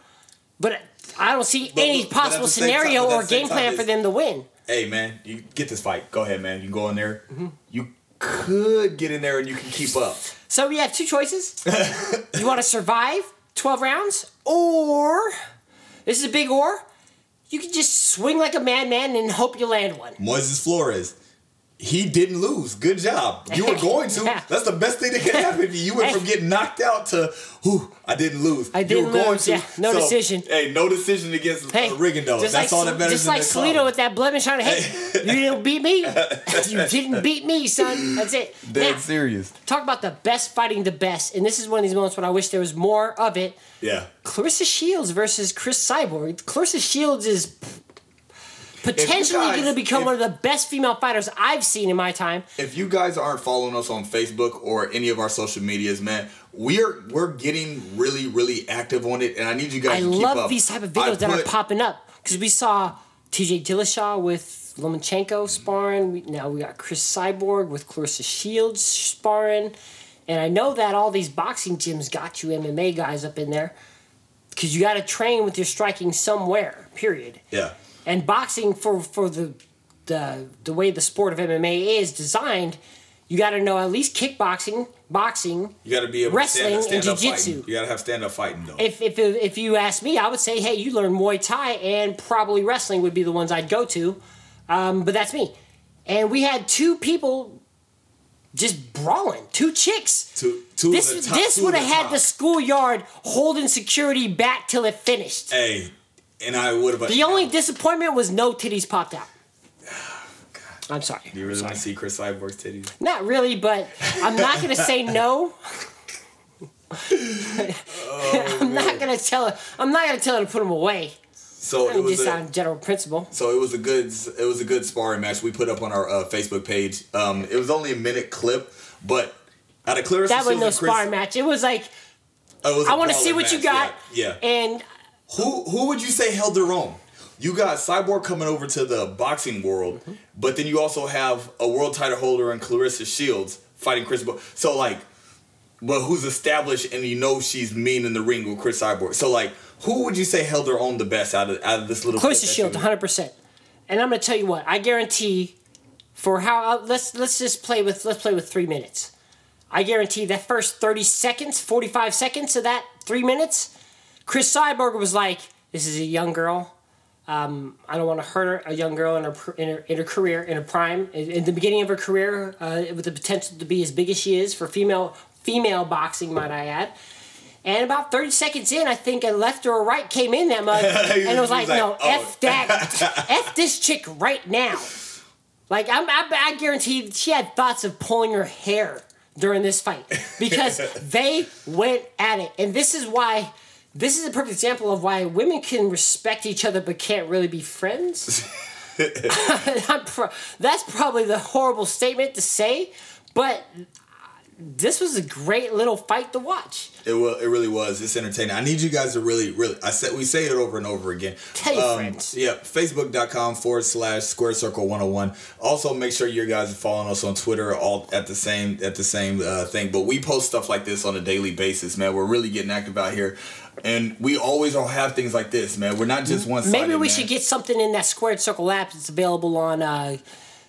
but I don't see But- any but- possible same time- scenario or game plan for them to win. Hey man, you get this fight. Go ahead, man. You can go in there. Mm-hmm. You could get in there and you can keep up. So we have two choices. you want to survive 12 rounds, or this is a big or. You can just swing like a madman and hope you land one. Moises Flores, he didn't lose. Good job. You were going to. Yeah. That's the best thing that can happen to you. You went from getting knocked out to, whew, I didn't lose. I you didn't were going lose, to. yeah. No decision. Hey, no decision against Hey, uh, Rigondeaux. That's like, all that matters. Just like column. with that blemish on head. you didn't beat me. You didn't beat me, son. That's it. Dead Now, serious. talk about the best fighting the best, and this is one of these moments when I wish there was more of it. Yeah. Claressa Shields versus Cris Cyborg. Claressa Shields is potentially going to become if- one of the best female fighters I've seen in my time. If you guys aren't following us on Facebook or any of our social medias, man, we're we're getting really really active on it, and I need you guys. I to keep love up. these type of videos that are popping up because we saw T.J. Dillashaw with Lomachenko sparring. We, now we got Cris Cyborg with Claressa Shields sparring, and I know that all these boxing gyms got you MMA guys up in there because you got to train with your striking somewhere. Period. Yeah. And boxing for for the the the way the sport of MMA is designed, you got to know at least kickboxing, boxing. You got to be able Wrestling and stand, stand up jiu-jitsu. You got to have stand up fighting though. If, if if you ask me, I would say, hey, you learn Muay Thai and probably wrestling would be the ones I'd go to. Um, but that's me. And we had two people just brawling, two chicks. two, two This of the top, this would have had top. the schoolyard holding security back till it finished. Hey, and I would have. The only disappointment was no titties popped out. I'm sorry. Do you really want to see Cris Cyborg's titties? Not really, but I'm not gonna say no. Oh, I'm not gonna tell her. I'm not gonna tell her to put them away. So I it was just a, on general principle. so it was a good it was a good sparring match we put up on our uh, Facebook page. Um, it was only a minute clip, but out of Claressa That was Shields no and Cris, sparring match. It was like it was a I want to see what match, you got. Yeah. yeah. And Who who would you say held their own? You got Cyborg coming over to the boxing world, Mm-hmm. but then you also have a world title holder and Claressa Shields fighting Cris. Bo- so like, but who's established and you know she's mean in the ring with Cris Cyborg. So like, who would you say held their own the best out of out of this little? Claressa clip that Shield, 100. percent And I'm gonna tell you what. I guarantee, for how uh, let's let's just play with let's play with three minutes. I guarantee that first 30 seconds, 45 seconds of that three minutes, Cris Cyborg was like, "This is a young girl. Um, I don't want to hurt her, a young girl in her, in her in her career, in her prime, in, in the beginning of her career, uh, with the potential to be as big as she is for female female boxing, might I add." And about 30 seconds in, I think a left or a right came in that mug. and it was like, like, no, oh. F that. F this chick right now. Like, I'm, I, I guarantee she had thoughts of pulling her hair during this fight because they went at it. And this is why, this is a perfect example of why women can respect each other but can't really be friends. Pro- that's probably the horrible statement to say, but this was a great little fight to watch. It will. It really was. It's entertaining. I need you guys to really, really. I said we say it over and over again. Tell your Um, friends. Yeah, Facebook.com forward slash Square Circle 101. Also, make sure you guys are following us on Twitter all at the same at the same uh, thing. But we post stuff like this on a daily basis, man. We're really getting active out here, and we always all have things like this, man. We're not just one. Maybe we should get something in that Squared Circle app that's available on uh,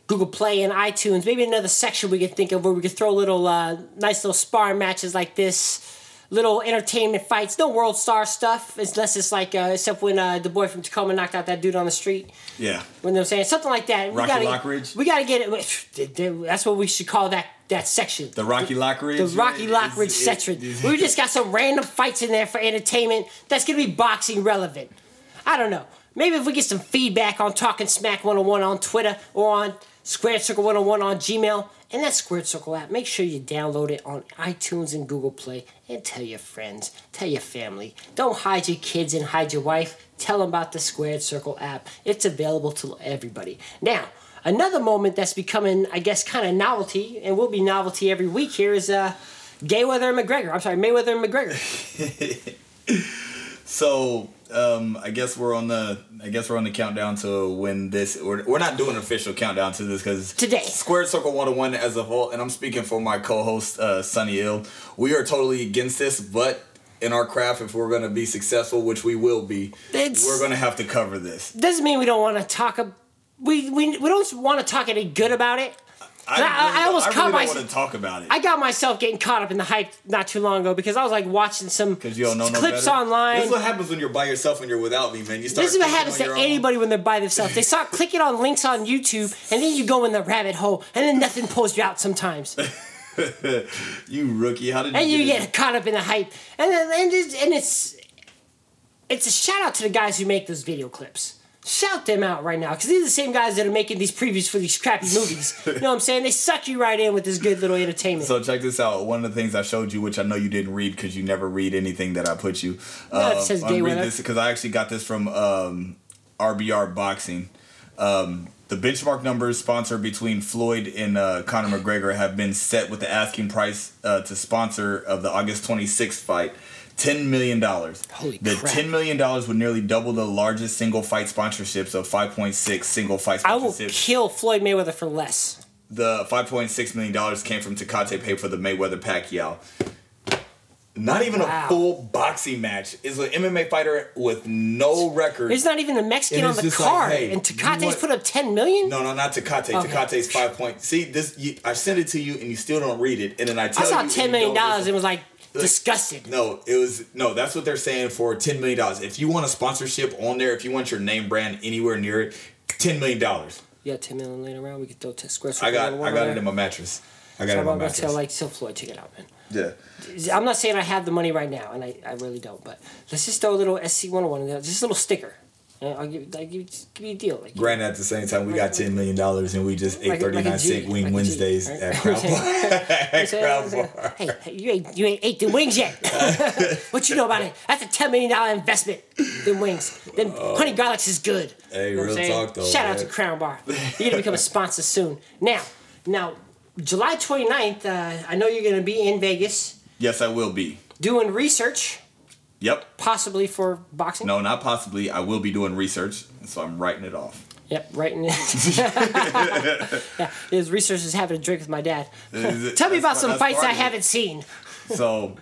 Google Play and iTunes. Maybe another section we could think of where we could throw little uh, nice little sparring matches like this. Little entertainment fights, no world star stuff, unless it's like, uh, except when uh, the boy from Tacoma knocked out that dude on the street. Yeah. When they're saying something like that, we Rocky gotta, Lockridge? We gotta get it. That's what we should call that that section. The Rocky Lockridge. The Rocky Lockridge section. We just got some random fights in there for entertainment that's gonna be boxing relevant. I don't know. Maybe if we get some feedback on Talking Smack 101 on Twitter or on Square Circle 101 on Gmail and that Squared Circle app, make sure you download it on iTunes and Google Play and tell your friends, tell your family. Don't hide your kids and hide your wife. Tell them about the Squared Circle app. It's available to everybody. Now, another moment that's becoming, I guess, kind of novelty, and will be novelty every week here is uh, Mayweather and McGregor. I'm sorry, Mayweather and McGregor. So um, I guess we're on the I guess we're on the countdown to when this we're, we're not doing an official countdown to this because Today. Squared Circle 101 as a whole and I'm speaking for my co-host uh, Sunny Ill we are totally against this but in our craft if we're gonna be successful which we will be It's- we're gonna have to cover this doesn't mean we don't want to talk. ab- We, we, we don't want to talk any good about it. I- I almost I caught really my- don't want to talk about it I got myself getting caught up in the hype not too long ago because I was like watching some because you don't know no clips better. online. This is what happens when you're by yourself when you're without me man you start This is what happens to your own. anybody when they're by themselves. They start clicking on links on YouTube, and then you go in the rabbit hole, and then nothing pulls you out sometimes, you rookie how did you and you get, get caught up in the hype. And then and it's, and it's it's a shout out to the guys who make those video clips. Shout them out right now, because these are the same guys that are making these previews for these crappy movies. You know what I'm saying? They suck you right in with this good little entertainment. So check this out. One of the things I showed you, which I know you didn't read because you never read anything that I put you. No, it says gay this because I actually got this from um, RBR Boxing. Um, the benchmark numbers sponsored between Floyd and uh, Conor McGregor have been set with the asking price uh, to sponsor of the August 26th fight. $10 million. Holy the crap. $10 million would nearly double the largest single fight sponsorships of 5.6 single fight sponsorships. I will kill Floyd Mayweather for less. The five point six million dollars came from Tecate Pay for the Mayweather Pacquiao. Not even Wow. a full boxing match is an MMA fighter with no record. There's not even a Mexican on the just like, card, hey, and Tecate's you want- put up 10 million. no, no, not Tecate. Okay. Tecate's five point. See this. You, I sent it to you, and you still don't read it. And then I tell I saw you, and ten you million don't dollars listen. and was like disgusted. No, it was no. That's what they're saying for ten million dollars. If you want a sponsorship on there, if you want your name brand anywhere near it, ten million dollars. You got ten million laying around. We could throw t- square. I got, I got it in my mattress. I got So it in my I'm gonna mattress. tell like Silk Floyd, check it out, man. yeah. I'm not saying I have the money right now, and I, I really don't. But let's just throw a little SC101 in there, just a little sticker. I'll give, I'll give, give you a deal. Like, Granted, at the same time, we got ten million dollars and we just ate Like like thirty nine cent wing like Wednesdays right? at Crown Bar. at Crown Bar. Hey, you ain't you ain't ate the wings yet. what you know about it? That's a ten million dollar investment. Them wings. Then honey garlics is good. Hey, You know real talk, though, Shout out to. Crown Bar. You're gonna become a sponsor soon. Now, now, July 29th, uh, I know you're gonna be in Vegas Yes, I will be. doing research, Yep. possibly for boxing. No, not possibly. I will be doing research, so I'm writing it off. Yep, writing it. yeah, his research is having a drink with my dad. Tell me about some fights I part of it. haven't seen. So,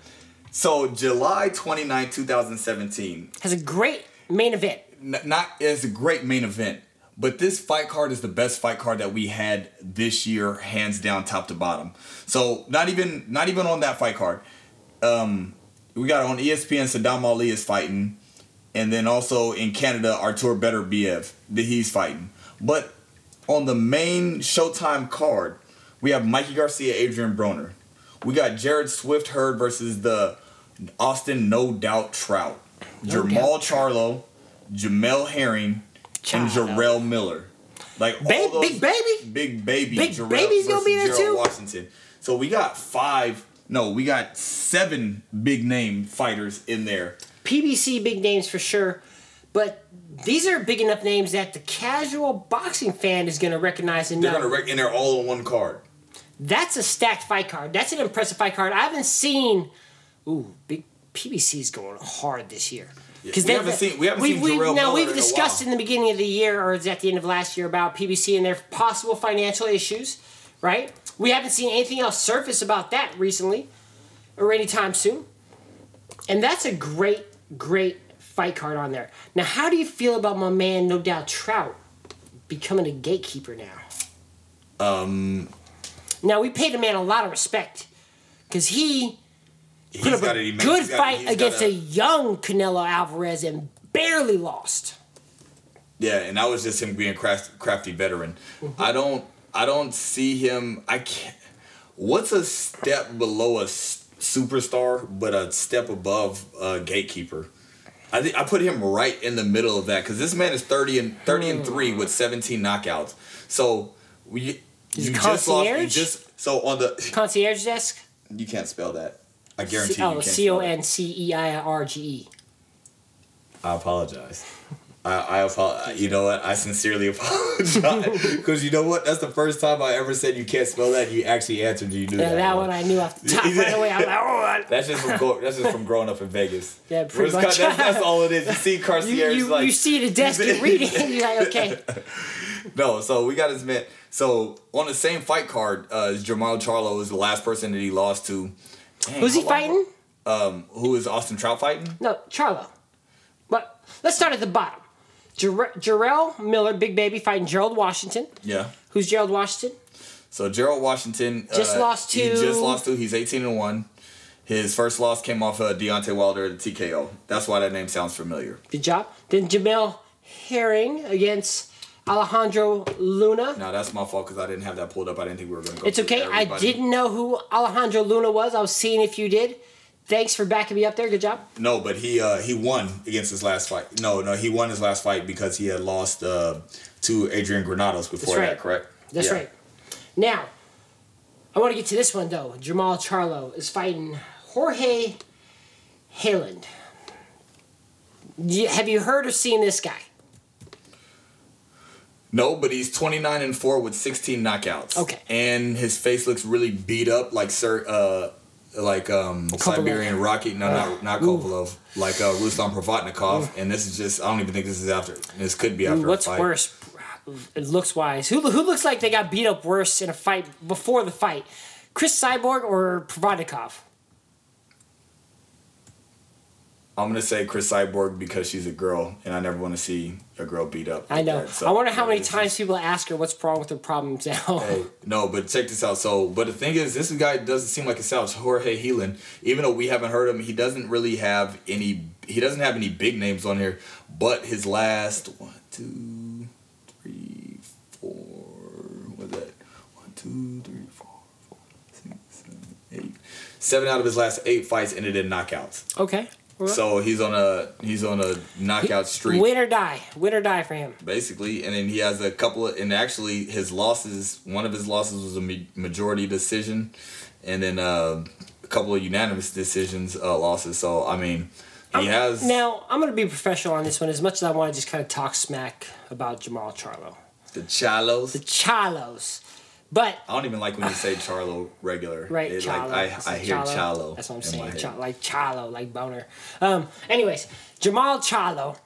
so July 29, 2017. Has a great main event. N- not it's a great main event, but this fight card is the best fight card that we had this year, hands down, top to bottom. So not even not even on that fight card. Um, we got on ESPN Saddam Ali is fighting, and then also in Canada Artur Beterbiev that he's fighting. But on the main Showtime card, we have Mikey Garcia, Adrian Broner. We got Jarrett Swift Hurd versus the Austin No Doubt Trout. Jermall Charlo, Jamel Herring, and Charlo. Jarrell Miller. Like all Ba- those- big baby? big baby, Big Jarrell baby's gonna be there Gerald too? Washington. So we got five. No, we got seven big name fighters in there. PBC big names for sure, but these are big enough names that the casual boxing fan is going to recognize and They're know. gonna rec- and they're all on one card. That's a stacked fight card. That's an impressive fight card. I haven't seen. Ooh, big PBC's going hard this year. Because we haven't seen- we haven't seen Jarrell now we've in discussed while. in the beginning of the year or is at the end of last year about PBC and their possible financial issues, right? We haven't seen anything else surface about that recently or anytime soon. And that's a great, great fight card on there. Now, how do you feel about my man, no doubt Trout, becoming a gatekeeper now? Um, Now we paid a man a lot of respect because he put up got a good fight against a young Canelo Alvarez and barely lost. Yeah, and that was just him being craft, crafty veteran. Mm-hmm. I don't I don't see him. I can't. What's a step below a superstar, but a step above a gatekeeper? I think I put him right in the middle of that because this man is thirty and thirty and three hmm. with seventeen knockouts. So we He's you just lost. You just so on the Concierge desk. you can't spell that. I guarantee C- you oh. C O. N C E I R G E. I apologize. I, I apologize. You know what? I sincerely apologize because you know what? That's the first time I ever said you can't spell that. You actually answered. You knew Yeah, that. that one I knew off the top right away. I was like, oh, That's just from go- that's just from growing up in Vegas. Yeah, pretty much. kind- that's, that's all it is. You see you, you, like you see the desk and read it, and you're like, okay. no. So we got his man. So on the same fight card, uh, Jermall Charlo is the last person that he lost to. Dang, Who's he fighting? Um, who is Austin Trout fighting? No, Charlo. But let's start at the bottom. Jar- Jarrell Miller, big baby, fighting Gerald Washington. Yeah. Who's Gerald Washington? So Gerald Washington Just uh, lost He just lost to. He's eighteen and one. His first loss came off uh, Deontay Wilder at the TKO. That's why that name sounds familiar. Good job. Then Jamel Herring against Alejandro Luna. Now that's my fault because I didn't have that pulled up. I didn't think we were going to go. It's okay. I didn't know who Alejandro Luna was. I was seeing if you did. Thanks for backing me up there. Good job. No, but he uh, he won against his last fight. No, no, he won his last fight because he had lost uh, to Adrian Granados before right. that. Correct. That's Yeah. right. Now, I want to get to this one though. Jermall Charlo is fighting Jorge Heiland. Have you heard or seen this guy? No, but he's twenty nine and four with sixteen knockouts. Okay. And his face looks really beat up, like Sir, uh, like um, Siberian Rocky. No, not not Ooh. Like uh, Ruslan Provodnikov. And this is just. I don't even think this is after. This could be after. What's worse, it looks wise? Who who looks like they got beat up worse in a fight before the fight? Cris Cyborg or Provodnikov? I'm gonna say Cris Cyborg because she's a girl, and I never want to see a girl beat up. I know. So, I wonder how many this is- times people ask her what's wrong with her problems now. Hey, no, but check this out. So, but the thing is, this guy doesn't seem like himself. Jorge Heiland, even though we haven't heard him, he doesn't really have any. He doesn't have any big names on here. But his last one, two, three, four. What's that? One, two, three, four, five, six, seven, eight. Seven out of his last eight fights ended in knockouts. Okay. So he's on a he's on a knockout streak. Win or die. Win or die for him. basically. And then he has a couple of, and actually his losses, one of his losses was a majority decision, and then uh, a couple of unanimous decisions uh, losses. So I mean, he has Now, I'm going to be professional on this one as much as I want to just kind of talk smack about Jermall Charlo. the Chalos. The Chalos. But, I don't even like when you say Charlo regular. right, It. Like, I, I hear Chalo. That's what I'm saying. Cha- like Chalo, like boner. Um, anyways, Jermall Chalo.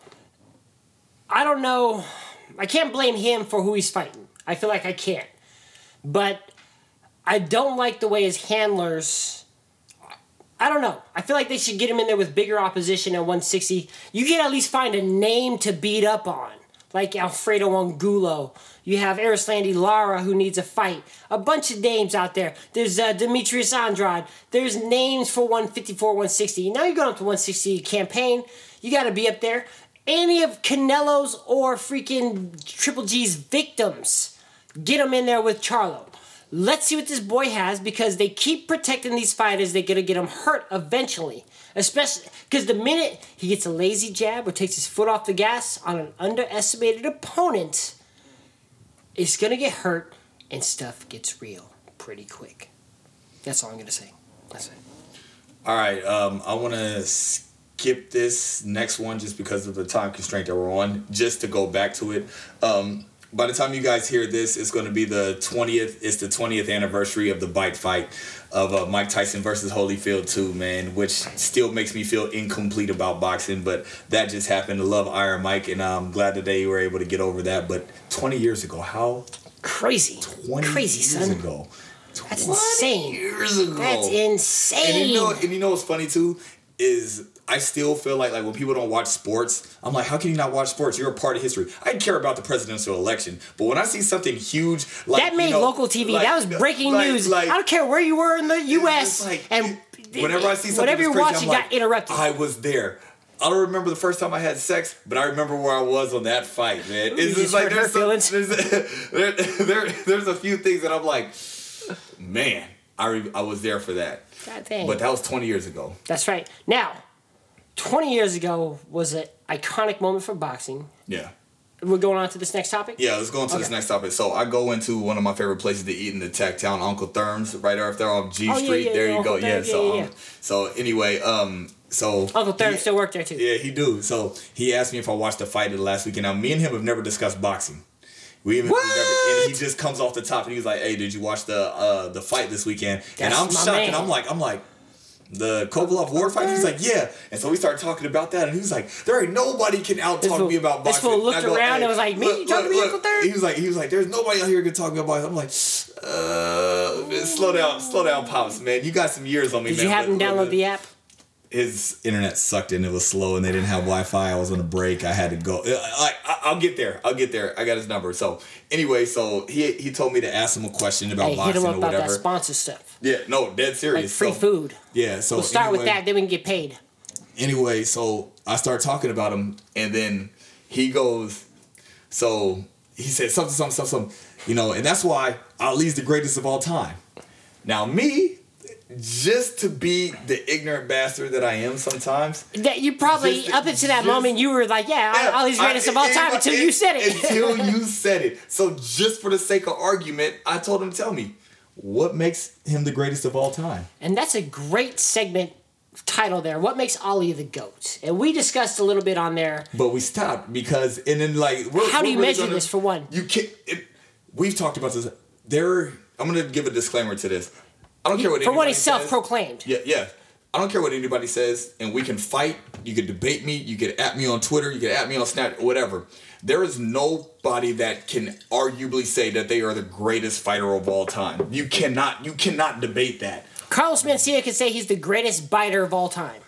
I don't know. I can't blame him for who he's fighting. I feel like I can't. But I don't like the way his handlers. I don't know. I feel like they should get him in there with bigger opposition at 160. You can at least find a name to beat up on, like Alfredo Angulo. You have Erislandy Lara who needs a fight. A bunch of names out there. There's uh, Demetrius Andrade. There's names for 154, 160. Now you're going up to 160 campaign. You got to be up there. Any of Canelo's or freaking Triple G's victims, get them in there with Charlo. Let's see what this boy has because they keep protecting these fighters. They're gonna get him hurt eventually, especially because the minute he gets a lazy jab or takes his foot off the gas on an underestimated opponent, it's gonna get hurt and stuff gets real pretty quick. That's all I'm gonna say. That's it. All right, um, I want to skip this next one just because of the time constraint that we're on, just to go back to it. Um, by the time you guys hear this, it's going to be the 20th. It's the 20th anniversary of the bite fight of uh, Mike Tyson versus Holyfield 2, man, which still makes me feel incomplete about boxing, but that just happened. I love Iron Mike, and I'm glad that they were able to get over that. But 20 years ago, how Crazy, 20 crazy years son. ago? That's insane. Years ago. That's And you insane. know, and you know what's funny too is I still feel like like when people don't watch sports, I'm like, how can you not watch sports? You're a part of history. I care about the presidential election, but when I see something huge like that made you know, local TV. like- that was breaking like- news. like- I don't care where you were in the U.S. and whenever I see something whatever you're crazy, watching got interrupted. I was there. I don't remember the first time I had sex, but I remember where I was on that fight, man. It's just just like there's, some, there's, there, there, there's a few things that I'm like, man, I re- I was there for that. God dang. But that was 20 years ago. That's right. Now, 20 years ago was an iconic moment for boxing. Yeah. We're going on to this next topic. Yeah, let's go into this Okay. next topic. So I go into one of my favorite places to eat in the tech town, Uncle Therm's, right there there on G Oh, Street. yeah, there yeah, you go. Uncle Yeah. Therm's, So yeah, yeah, um, so anyway, um, so Uncle he- still worked there too. Yeah, he do. So he asked me if I watched the fight of the last weekend. Now me and him have never discussed boxing. We even never, and he just comes off the top and he's like, "Hey, did you watch the uh the fight this weekend?" That's and I'm shocked man. and I'm like, I'm like. The Kovalev war fight. He's like, yeah, and so we started talking about that, and he was like, "There ain't nobody can out talk me about boxing. this boxing." fool looked go, around and was like, "Me? You talking to me, Uncle Thurm?" He was like, he was like, "There's nobody out here can talk about." boxing." I'm like, uh, slow down, slow down, pops, man. You got some years on me, Did man. you have him download the app? his internet sucked and it was slow and they didn't have Wi-Fi. I was on a break. I had to go. I, I, I'll get there. I'll get there. I got his number. So anyway, so he he told me to ask him a question about Hey, hit boxing him or up about that whatever. sponsor stuff. yeah, no, dead serious. Like free So- food. Yeah, so We'll start with that, then we can get paid. anyway, so I start talking about him, and then he goes, so he said something, something, something, something, you know, and that's why Ali's the greatest of all time. Now, me, just to be the ignorant bastard that I am sometimes, That you probably Just- up until that just- moment you were like, yeah, Yeah, all these greatest I- of all it- time it- until you said it. Until you said it. So just for the sake of argument, I told him, tell me, what makes him the greatest of all time? And that's a great segment title there. What makes Ali the GOAT? And we discussed a little bit on there. But we stopped because, and then like, How do you really measure gonna- this, for one? You can't. It, we've talked about this. There, I'm gonna give a disclaimer to this. I don't care what For one, anybody he's self-proclaimed. Yeah, yeah. I don't care what anybody says, and we can fight. You can debate me. You can at me on Twitter. You can at me on Snap. Whatever. There is nobody that can arguably say that they are the greatest fighter of all time. You cannot. You cannot debate that. Carlos Mencia could say he's the greatest biter of all time.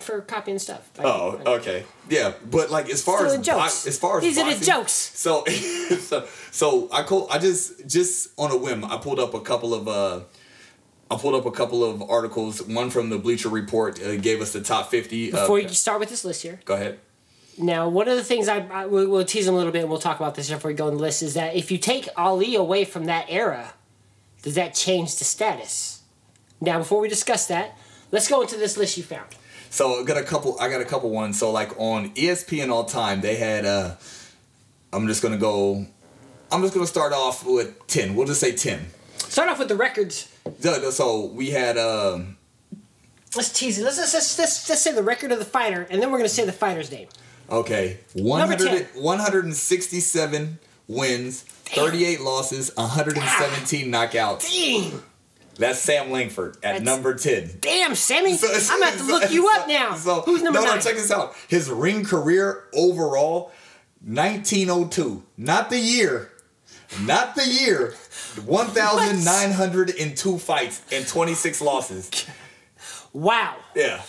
For copying stuff. Oh, okay. Yeah, but like as far Still as jokes. as far as These are the jokes. So, so, so I call, I just just on a whim, I pulled up a couple of uh, I pulled up a couple of articles. One from the Bleacher Report uh, gave us the top fifty. of- Before you start with this list here, go ahead. Now, one of the things I, I we'll, we'll tease him a little bit, and we'll talk about this before we go on the list, is that if you take Ali away from that era, does that change the status? Now, before we discuss that, let's go into this list you found. So I got a couple. I got a couple ones. So like on ESPN all time, they had. uh I'm just gonna go. I'm just gonna start off with ten. We'll just say ten. Start off with the records. So, so we had. um Let's tease it. Let's, let's, let's, let's, let's say the record of the fighter, and then we're going to say the fighter's name. Okay, 100, 167 wins, 38 losses, 117 knockouts. Dang. That's Sam Langford at That's- number 10. Damn, Sammy. So- I'm going to have to look you up now. So, Who's number no, nine? no, check this out. His ring career overall, 1902. Not the year. Not the year. 1,902 fights and 26 losses. Wow. Yeah.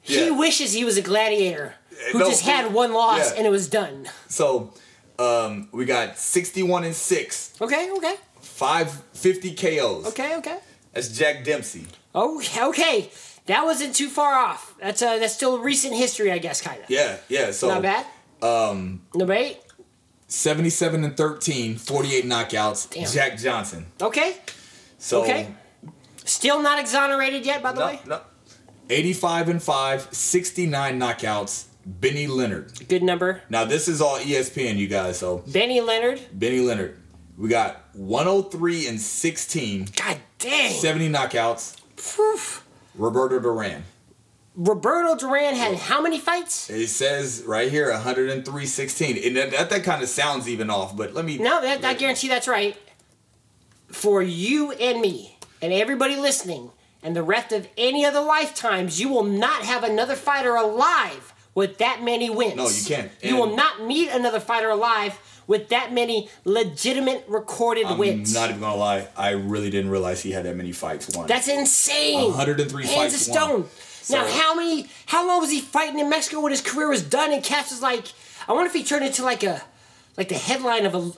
He Yeah. wishes he was a gladiator who No, just had one loss yeah. and it was done. So, um, we got 61 and 6, Okay, okay, 550 KOs. okay, okay. That's Jack Dempsey. Oh, okay. That wasn't too far off. That's uh, that's still recent history, I guess, kind of. Yeah, yeah. So Not bad. Um, Number eight. 77 and 13, 48 knockouts. Damn. Jack Johnson. Okay. So Okay. Still not exonerated yet, by the no, way. no. 85 and 5, 69 knockouts. Benny Leonard. Good number. Now this is all ESPN, you guys. So Benny Leonard. Benny Leonard. We got 103 and 16, God dang. 70 knockouts. Phew. Roberto Duran. Roberto Duran had how many fights? It says right here 103 16. And that, that, that kind of sounds even off, but let me No, that, I guarantee that's right. For you and me, and everybody listening, and the rest of any other lifetimes, you will not have another fighter alive with that many wins. No, you can't. You will not meet another fighter alive with that many legitimate recorded I'm wins. not even gonna lie. I really didn't realize he had that many fights won. That's insane. 103 Hands fights of stone. won. now, how many? How long was he fighting in Mexico when his career was done? And Cass was like, I wonder if he turned into like a, like the headline of a,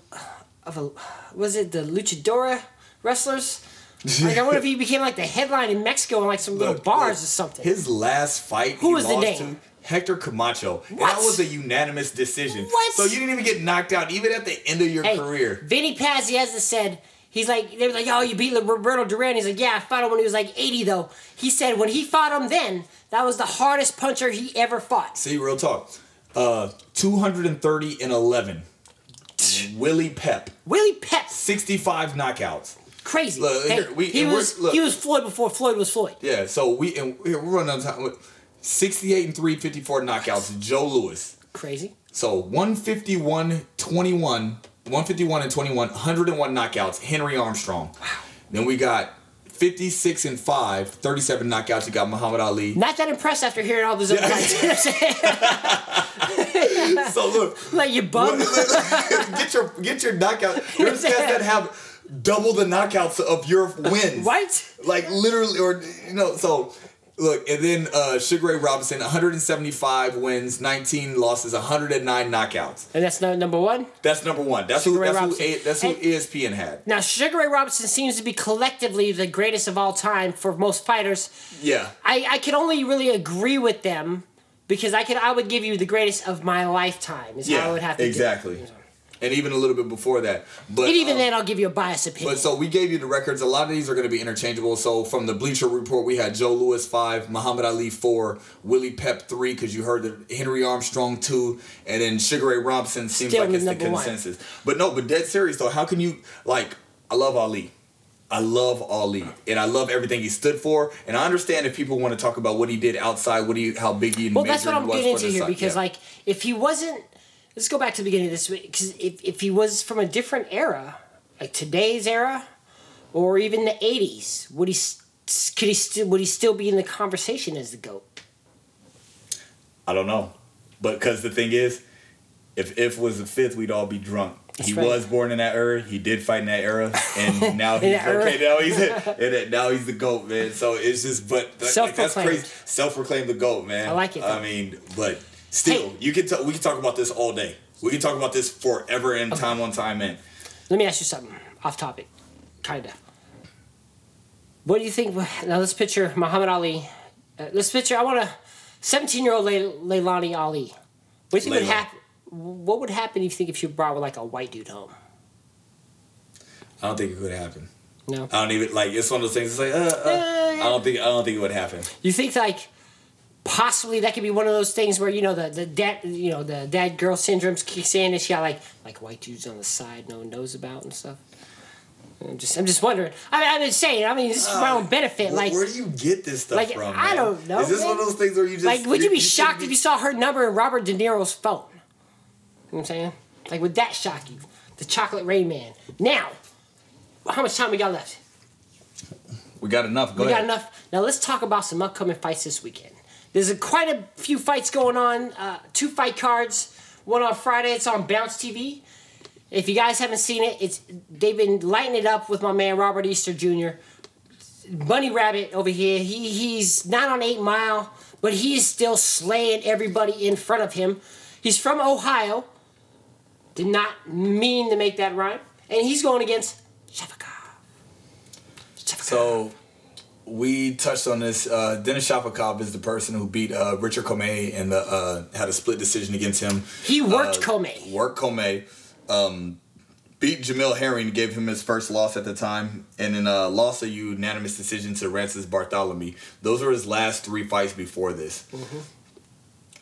of a, was it the luchadora wrestlers? Like I wonder if he became like the headline in Mexico in like some little bars look, or something. His last fight, Who he was the name? to Hector Camacho, and What? that was a unanimous decision. What? So you didn't even get knocked out, even at the end of your hey, career. Vinny Pazienza said. He's like, they were like, oh, you beat Roberto Duran. He's like, yeah, I fought him when he was like 80, though. He said when he fought him then, that was the hardest puncher he ever fought. See, real talk. Uh, 230 and 11. Willie Pep, Willie Pep, 65 knockouts. crazy. Look, hey, here, we- he was look. he was Floyd before Floyd was Floyd. Yeah, so we and here we're running out of time. With 68 and 3, 54 knockouts. Joe Louis. Crazy. So 151, 21, 151 and 21, 101 knockouts. Henry Armstrong. Wow. Then we got 56 and 5, 37 knockouts. You got Muhammad Ali. Not that impressed after hearing all those other fights. You know what I'm saying? so look, like you bum. get your get your knockout. There's guys that have double the knockouts of your wins. Right? Like literally, or you know, so look, and then uh, Sugar Ray Robinson, 175 wins, 19 losses, 109 knockouts. And that's not number one. That's number one. That's Sugar who. Ray That's who. Robinson. That's who And- ESPN had. Now Sugar Ray Robinson seems to be collectively the greatest of all time for most fighters. Yeah. I, I can only really agree with them because I could I would give you the greatest of my lifetime is how I would have to. Exactly. And even a little bit before that. But And even um, then I'll give you a biased opinion. But so we gave you the records. A lot of these are going to be interchangeable. So from the Bleacher Report, we had Joe Louis five, Muhammad Ali four, Willie Pep three, because you heard that Henry Armstrong two, and then Sugar Ray Robinson seems Still like it's the number one. consensus. But no, but dead serious though, how can you like? I love Ali. I love Ali, and I love everything he stood for. And I understand if people want to talk about what he did outside, what he, how big he Well, that's what I'm getting into here because, Yeah. like, if he wasn't, let's go back to the beginning of this because if, if he was from a different era, like today's era, or even the '80s, would he could he still would he still be in the conversation as the goat? I don't know, but because the thing is, if if was the fifth, we'd all be drunk. That's he right. was born in that era. He did fight in that era, and now he's era. okay. Now he's and it- now he's the goat, man. So it's just, but like, that's crazy. Self-proclaimed the goat, man. I like it, I mean, but still, Hey. you can talk. We can talk about this all day. We can talk about this forever and time on time in. Let me ask you something off topic, kind of. What do you think? Now let's picture Muhammad Ali. Uh, let's picture. I want a 17 year old Leilani Ali. What do you think would happen? What would happen if you think if she brought like a white dude home? I don't think it could happen. No. I don't even like. It's one of those things. It's like, uh, uh, I don't think. I don't think it would happen. You think like possibly that could be one of those things where you know the the dad you know the dad girl syndrome kicks in and she got like like white dudes on the side no one knows about and stuff. I'm just I'm just wondering. I mean, I'm just saying. I mean, this is for my own uh, benefit. Where, like where do you get this stuff like, from? I don't know, Is this man. one of those things where you just like would you be shouldn't shocked if you saw her number in Robert De Niro's phone? You know what I'm saying? Like would that shock you? The Chocolate Rain Man. Now, how much time we got left? We got enough. Go we ahead. got enough. Now let's talk about some upcoming fights this weekend. There's a, quite a few fights going on. Uh, two fight cards. One on Friday. It's on Bounce TV. If you guys haven't seen it, it's they've been lighting it up with my man Robert Easter Jr. Bunny Rabbit over here. He he's not on Eight Mile, but he is still slaying everybody in front of him. He's from Ohio. Did not mean to make that rhyme, and he's going against. Shafikov. So we touched on this. Uh, Denis Shafikov is the person who beat uh, Richard Commey and uh, had a split decision against him. He worked Uh, Commey. Worked Commey. Um, beat Jamel Herring, gave him his first loss at the time, and then uh, lost a unanimous decision to Rances Barthelemy. Those were his last three fights before this. Mm-hmm.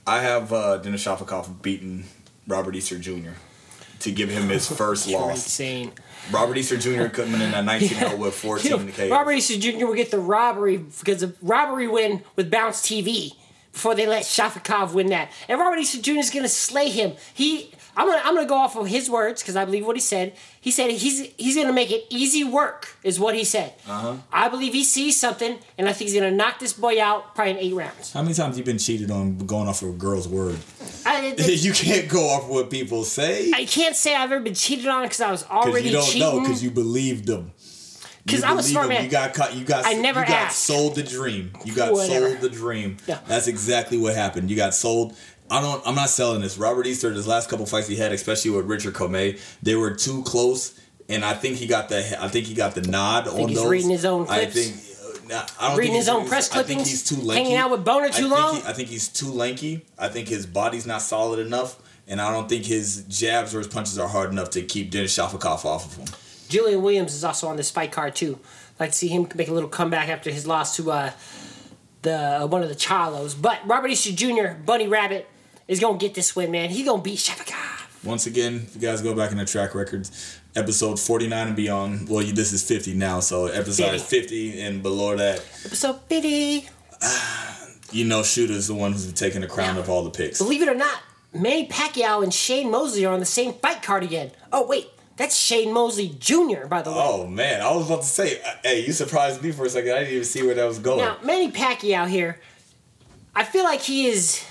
I have uh, Denis Shafikov beating Robert Easter Jr. to give him his first loss. insane. Robert Easter Jr. couldn't win in that 19 0 with You know. Robert Easter Jr. will get the robbery because of robbery win with Bounce TV before they let Shafikov win that. And Robert Easter Jr. is gonna slay him. He, I'm gonna, I'm gonna go off of his words because I believe what he said. He said he's he's gonna make it easy work, is what he said. Uh-huh. I believe he sees something, and I think he's gonna knock this boy out probably in eight rounds. How many times you been cheated on going off of a girl's word? I, it- you can't go off what people say I can't say I've ever been cheated on because I was already you don't cheating. know because you believed them. 'Cause I'm a smart man. You got caught. You got. I never You got asked. sold the dream. You got Whatever. sold the dream. Yeah. That's exactly what happened. You got sold. I don't. I'm not selling this. Robert Easter, his last couple fights he had, especially with Richard Commey, they were too close, and I think he got the. I think he got the nod on he's those. reading his own I think. nah, I don't Reading think his own press I think he's too lanky. Hanging out with Boner too think long? he- I think he's too lanky. I think his body's not solid enough, and I don't think his jabs or his punches are hard enough to keep Denis Shafikov off of him. Julian Williams is also on this fight card too. I'd like to see him make a little comeback after his loss to uh, the one of the Charlos. But Robert Easter Jr., Bunny Rabbit, is gonna get this win, man. He's gonna beat Shafikov. Once again, if you guys go back in the track records, episode 49 and beyond, well, you, this is 50 now, so episode 50 and below that, Episode 50. you know, Shooter's the one who's taking the crown of all the picks. Believe it or not, Manny Pacquiao and Shane Mosley are on the same fight card again. Oh wait, that's Shane Mosley Jr. By the way. Oh, man, I was about to say, uh, hey, you surprised me for a second. I didn't even see where that was going. Now, Manny Pacquiao here, I feel like he is.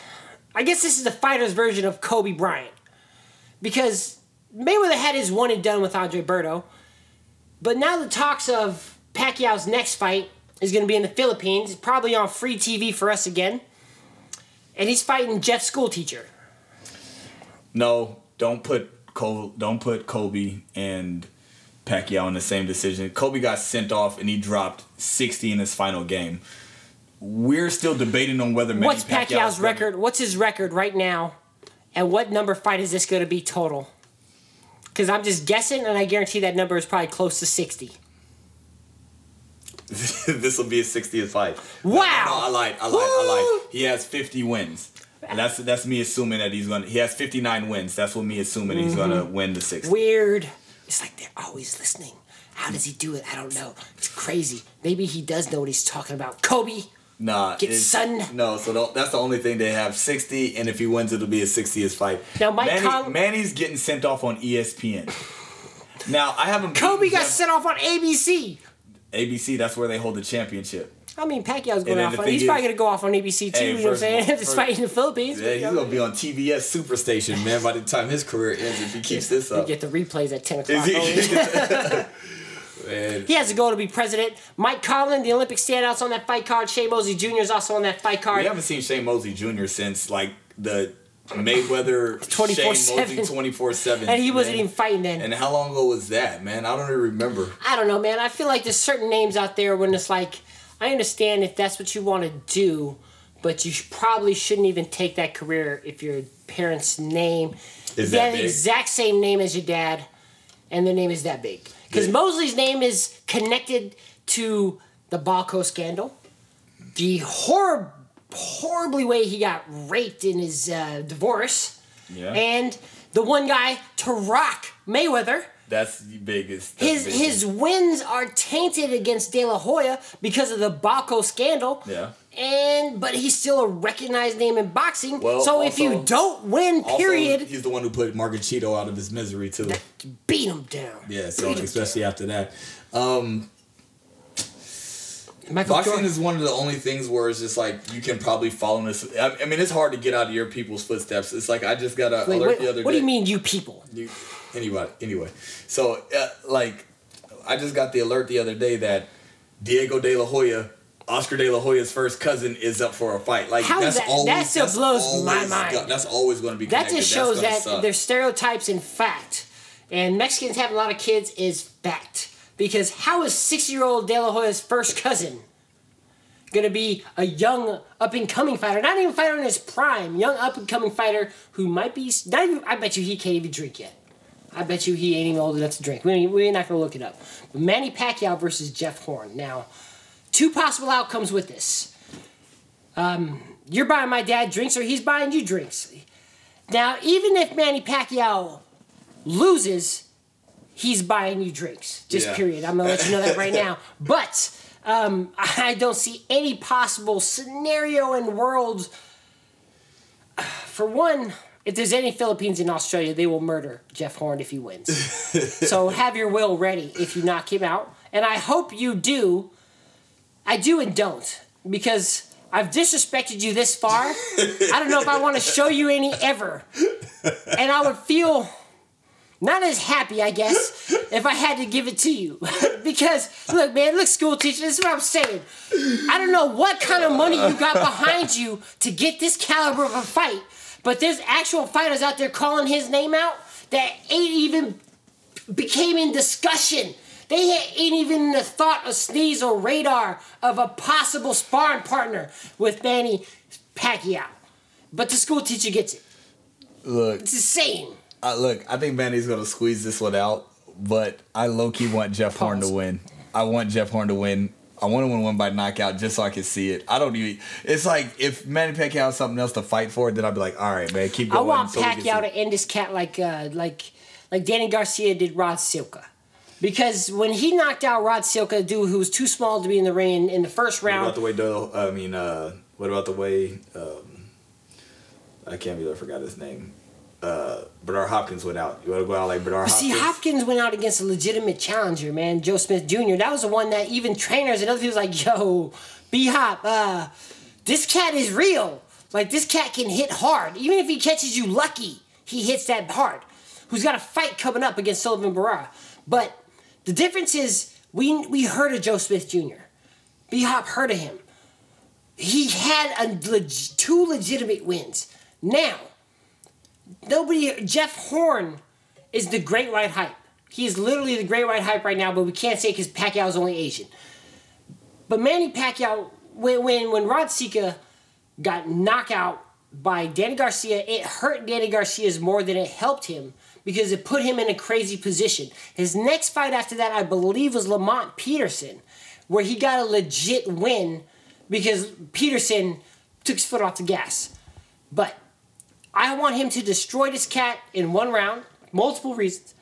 I guess this is the fighter's version of Kobe Bryant. Because Mayweather had his one and done with Andre Berto. But now the talks of Pacquiao's next fight is going to be in the Philippines, probably on free TV for us again. And he's fighting Jeff Schoolteacher. No, don't put Col- don't put Kobe and Pacquiao in the same decision. Kobe got sent off and he dropped 60 in his final game. We're still debating on whether Manny What's Pacquiao's Pacquiao's record? What's his record right now? And what number fight is this going to be total? Because I'm just guessing, and I guarantee that number is probably close to 60. this will be his 60th fight. Wow. No, no, I lied. I lied. I lied. He has 50 wins. And that's that's me assuming that he's gonna. He has 59 wins. That's what me assuming he's gonna Mm-hmm. win the 60. Weird. It's like they're always listening. How does he do it? I don't know. It's crazy. Maybe he does know what he's talking about. Kobe. Nah, Get son. No, so don't, that's the only thing they have 60, and if he wins, it'll be his 60th fight. Now, Mike Manny, Manny's getting sent off on ESPN. Now I haven't. Kobe got Jeff- sent off on ABC. ABC. That's where they hold the championship. I mean, Pacquiao's going off on. He's is- probably going to go off on ABC too. Hey, you know what I'm saying? all- This first- fight in the Philippines. Yeah, he's gonna be on TBS Superstation, man. By the time his career ends, if he keeps this up, You get the replays at 10 o'clock. Man, He has a goal to be president. Mike Conlan, the Olympic standouts on that fight card. Shea Mosley Jr. is also on that fight card. we haven't seen Shane Mosley Jr. since like the Mayweather 24/7. Shane Mosley twenty four seven, and he wasn't even fighting then. And how long ago was that, man? I don't even remember. I don't know, man. I feel like there's certain names out there when it's like, I understand if that's what you want to do, but you probably shouldn't even take that career if your parents' name Is that the exact same name as your dad, and their name is that big. Because Yeah. Mosley's name is connected to the Balco scandal, the horror, horribly way he got raped in his uh, divorce, Yeah. and the one guy to rock Mayweather. That's the biggest. that's His the biggest. his wins are tainted against De La Hoya because of the Baco scandal. Yeah. And but he's still a recognized name in boxing. Well, so if you don't win, Also, period, he's the one who put Margachito out of his misery too. beat him down. Yeah, so Beat especially after that. Um. Michael boxing Jordan- is one of the only things where it's just like you can probably follow this. I, I mean, it's hard to get out of your people's footsteps. It's like I just got a Wait, alert what, the other what day. do you mean, you people? You, anybody, anyway. So, uh, like, I just got the alert the other day that Diego De La Hoya, Oscar De La Hoya's first cousin, is up for a fight. Like, How that's that- always that still that's blows my mind. go- that's always going to be. That just shows that suck. there's stereotypes in fact. And Mexicans having a lot of kids is fact. Because how is six year old De La Hoya's first cousin gonna be a young up and coming fighter? Not even fighter in his prime, young up and coming fighter who might be not even I bet you he can't even drink yet. I bet you he ain't even old enough to drink. We ain't- we're not gonna look it up. But Manny Pacquiao versus Jeff Horn. Now, two possible outcomes with this. Um, you're buying my dad drinks or he's buying you drinks. Now, even if Manny Pacquiao loses, he's buying you drinks. Just Yeah. period. I'm gonna let you know that right now. But um, I don't see any possible scenario in world. For one, if there's any Philippines in Australia, they will murder Jeff Horn if he wins. so have your will ready if you knock him out, and I hope you do. I do and don't because I've disrespected you this far. I don't know if I want to show you any ever, and I would feel not as happy, I guess, if I had to give it to you. because look, man, look, school teacher, this is what I'm saying. I don't know what kind of money you got behind you to get this caliber of a fight, but there's actual fighters out there calling his name out that ain't even became in discussion. They ain't even the thought of sneeze or radar of a possible sparring partner with Manny Pacquiao. But the school teacher gets it. Look, It's insane. uh, look. I think Manny's gonna squeeze this one out, but I low key want Jeff Horn to win. I want Jeff Horn to win. I want to win one by knockout just so I can see it. I don't even. It's like if Manny Pacquiao has something else to fight for, then I'd be like, all right, man, keep going. I want so Pacquiao to end this cat like uh, like like Danny Garcia did Rod Salka. Because when he knocked out Rod Salka, a dude who was too small to be in the ring in the first round. What about the way Doyle? I mean, uh, what about the way? Um, I can't believe I forgot his name. Uh, Bernard Hopkins went out. You want to go out like Bernard But Hopkins? see, Hopkins went out against a legitimate challenger, man, Joe Smith Jr. That was the one that even trainers and other people was like, yo, B Hop, uh, this cat is real. Like, this cat can hit hard. Even if he catches you lucky, he hits that hard. Who's got a fight coming up against Sullivan Barrera. But the difference is, we, we heard of Joe Smith Jr. B Hop heard of him. He had a leg- two legitimate wins. Now, nobody Jeff Horn is the great white hype. He is literally the great white hype right now, but we can't say because Pacquiao is only Asian. But Manny Pacquiao, when when when Rod Salka got knocked out by Danny Garcia, it hurt Danny Garcia's more than it helped him because it put him in a crazy position. His next fight after that, I believe, was Lamont Peterson, where he got a legit win because Peterson took his foot off the gas. But I want him to destroy this cat in one round, multiple reasons.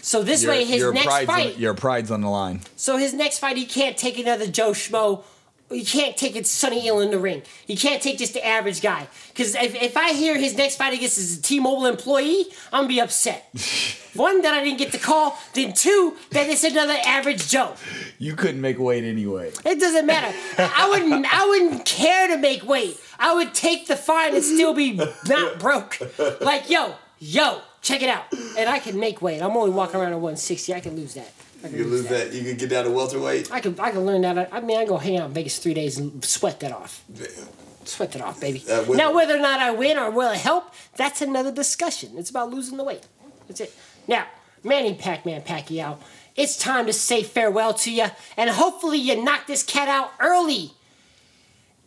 So this Your- way, his your next fight, On, your pride's on the line. so his next fight, he can't take another Joe Schmo. He can't take it Sonny Hill in the ring. He can't take just the average guy. Because if, if I hear his next fight against his T-Mobile employee, I'm gonna be upset. One that I didn't get the call, then two that it's another average Joe. You couldn't make weight anyway. It doesn't matter. I wouldn't. I wouldn't care to make weight. I would take the fine and still be not broke. Like yo, yo, check it out. And I can make weight. I'm only walking around at 160. I can lose that. Can You can lose that. You can get down to welterweight. I can. I can learn that. I mean, I go hang out in Vegas three days and sweat that off. Sweat that off, baby. Uh, now, whether or not I win or will it help, that's another discussion. It's about losing the weight. That's it. Now, Manny Pac-Man Pacquiao, it's time to say farewell to you, and hopefully you knock this cat out early.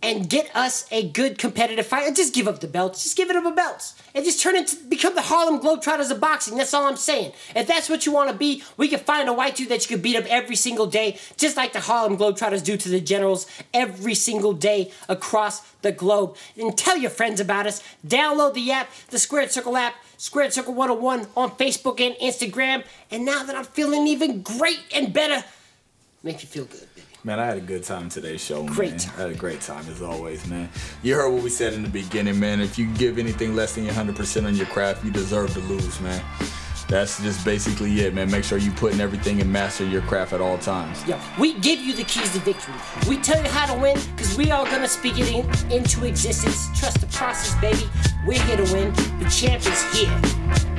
And get us a good competitive fight. And just give up the belts. Just give it up the belts. And just turn it to become the Harlem Globetrotters of boxing. That's all I'm saying. If that's what you want to be, we can find a white dude that you can beat up every single day, just like the Harlem Globetrotters do to the generals every single day across the globe. And tell your friends about us. Download the app, the Squared Circle app, Squared Circle 101 on Facebook and Instagram. And now that I'm feeling even great and better, make you feel good. Man, I had a good time today's show, man. Great time. I had a great time as always, man. You heard what we said in the beginning, man. If you give anything less than your 100% on your craft, you deserve to lose, man. That's just basically it, man. Make sure you putting everything and master your craft at all times. Yo, we give you the keys to victory. We tell you how to win because we are gonna speak it in, into existence. Trust the process, baby. We're here to win. The champ is here.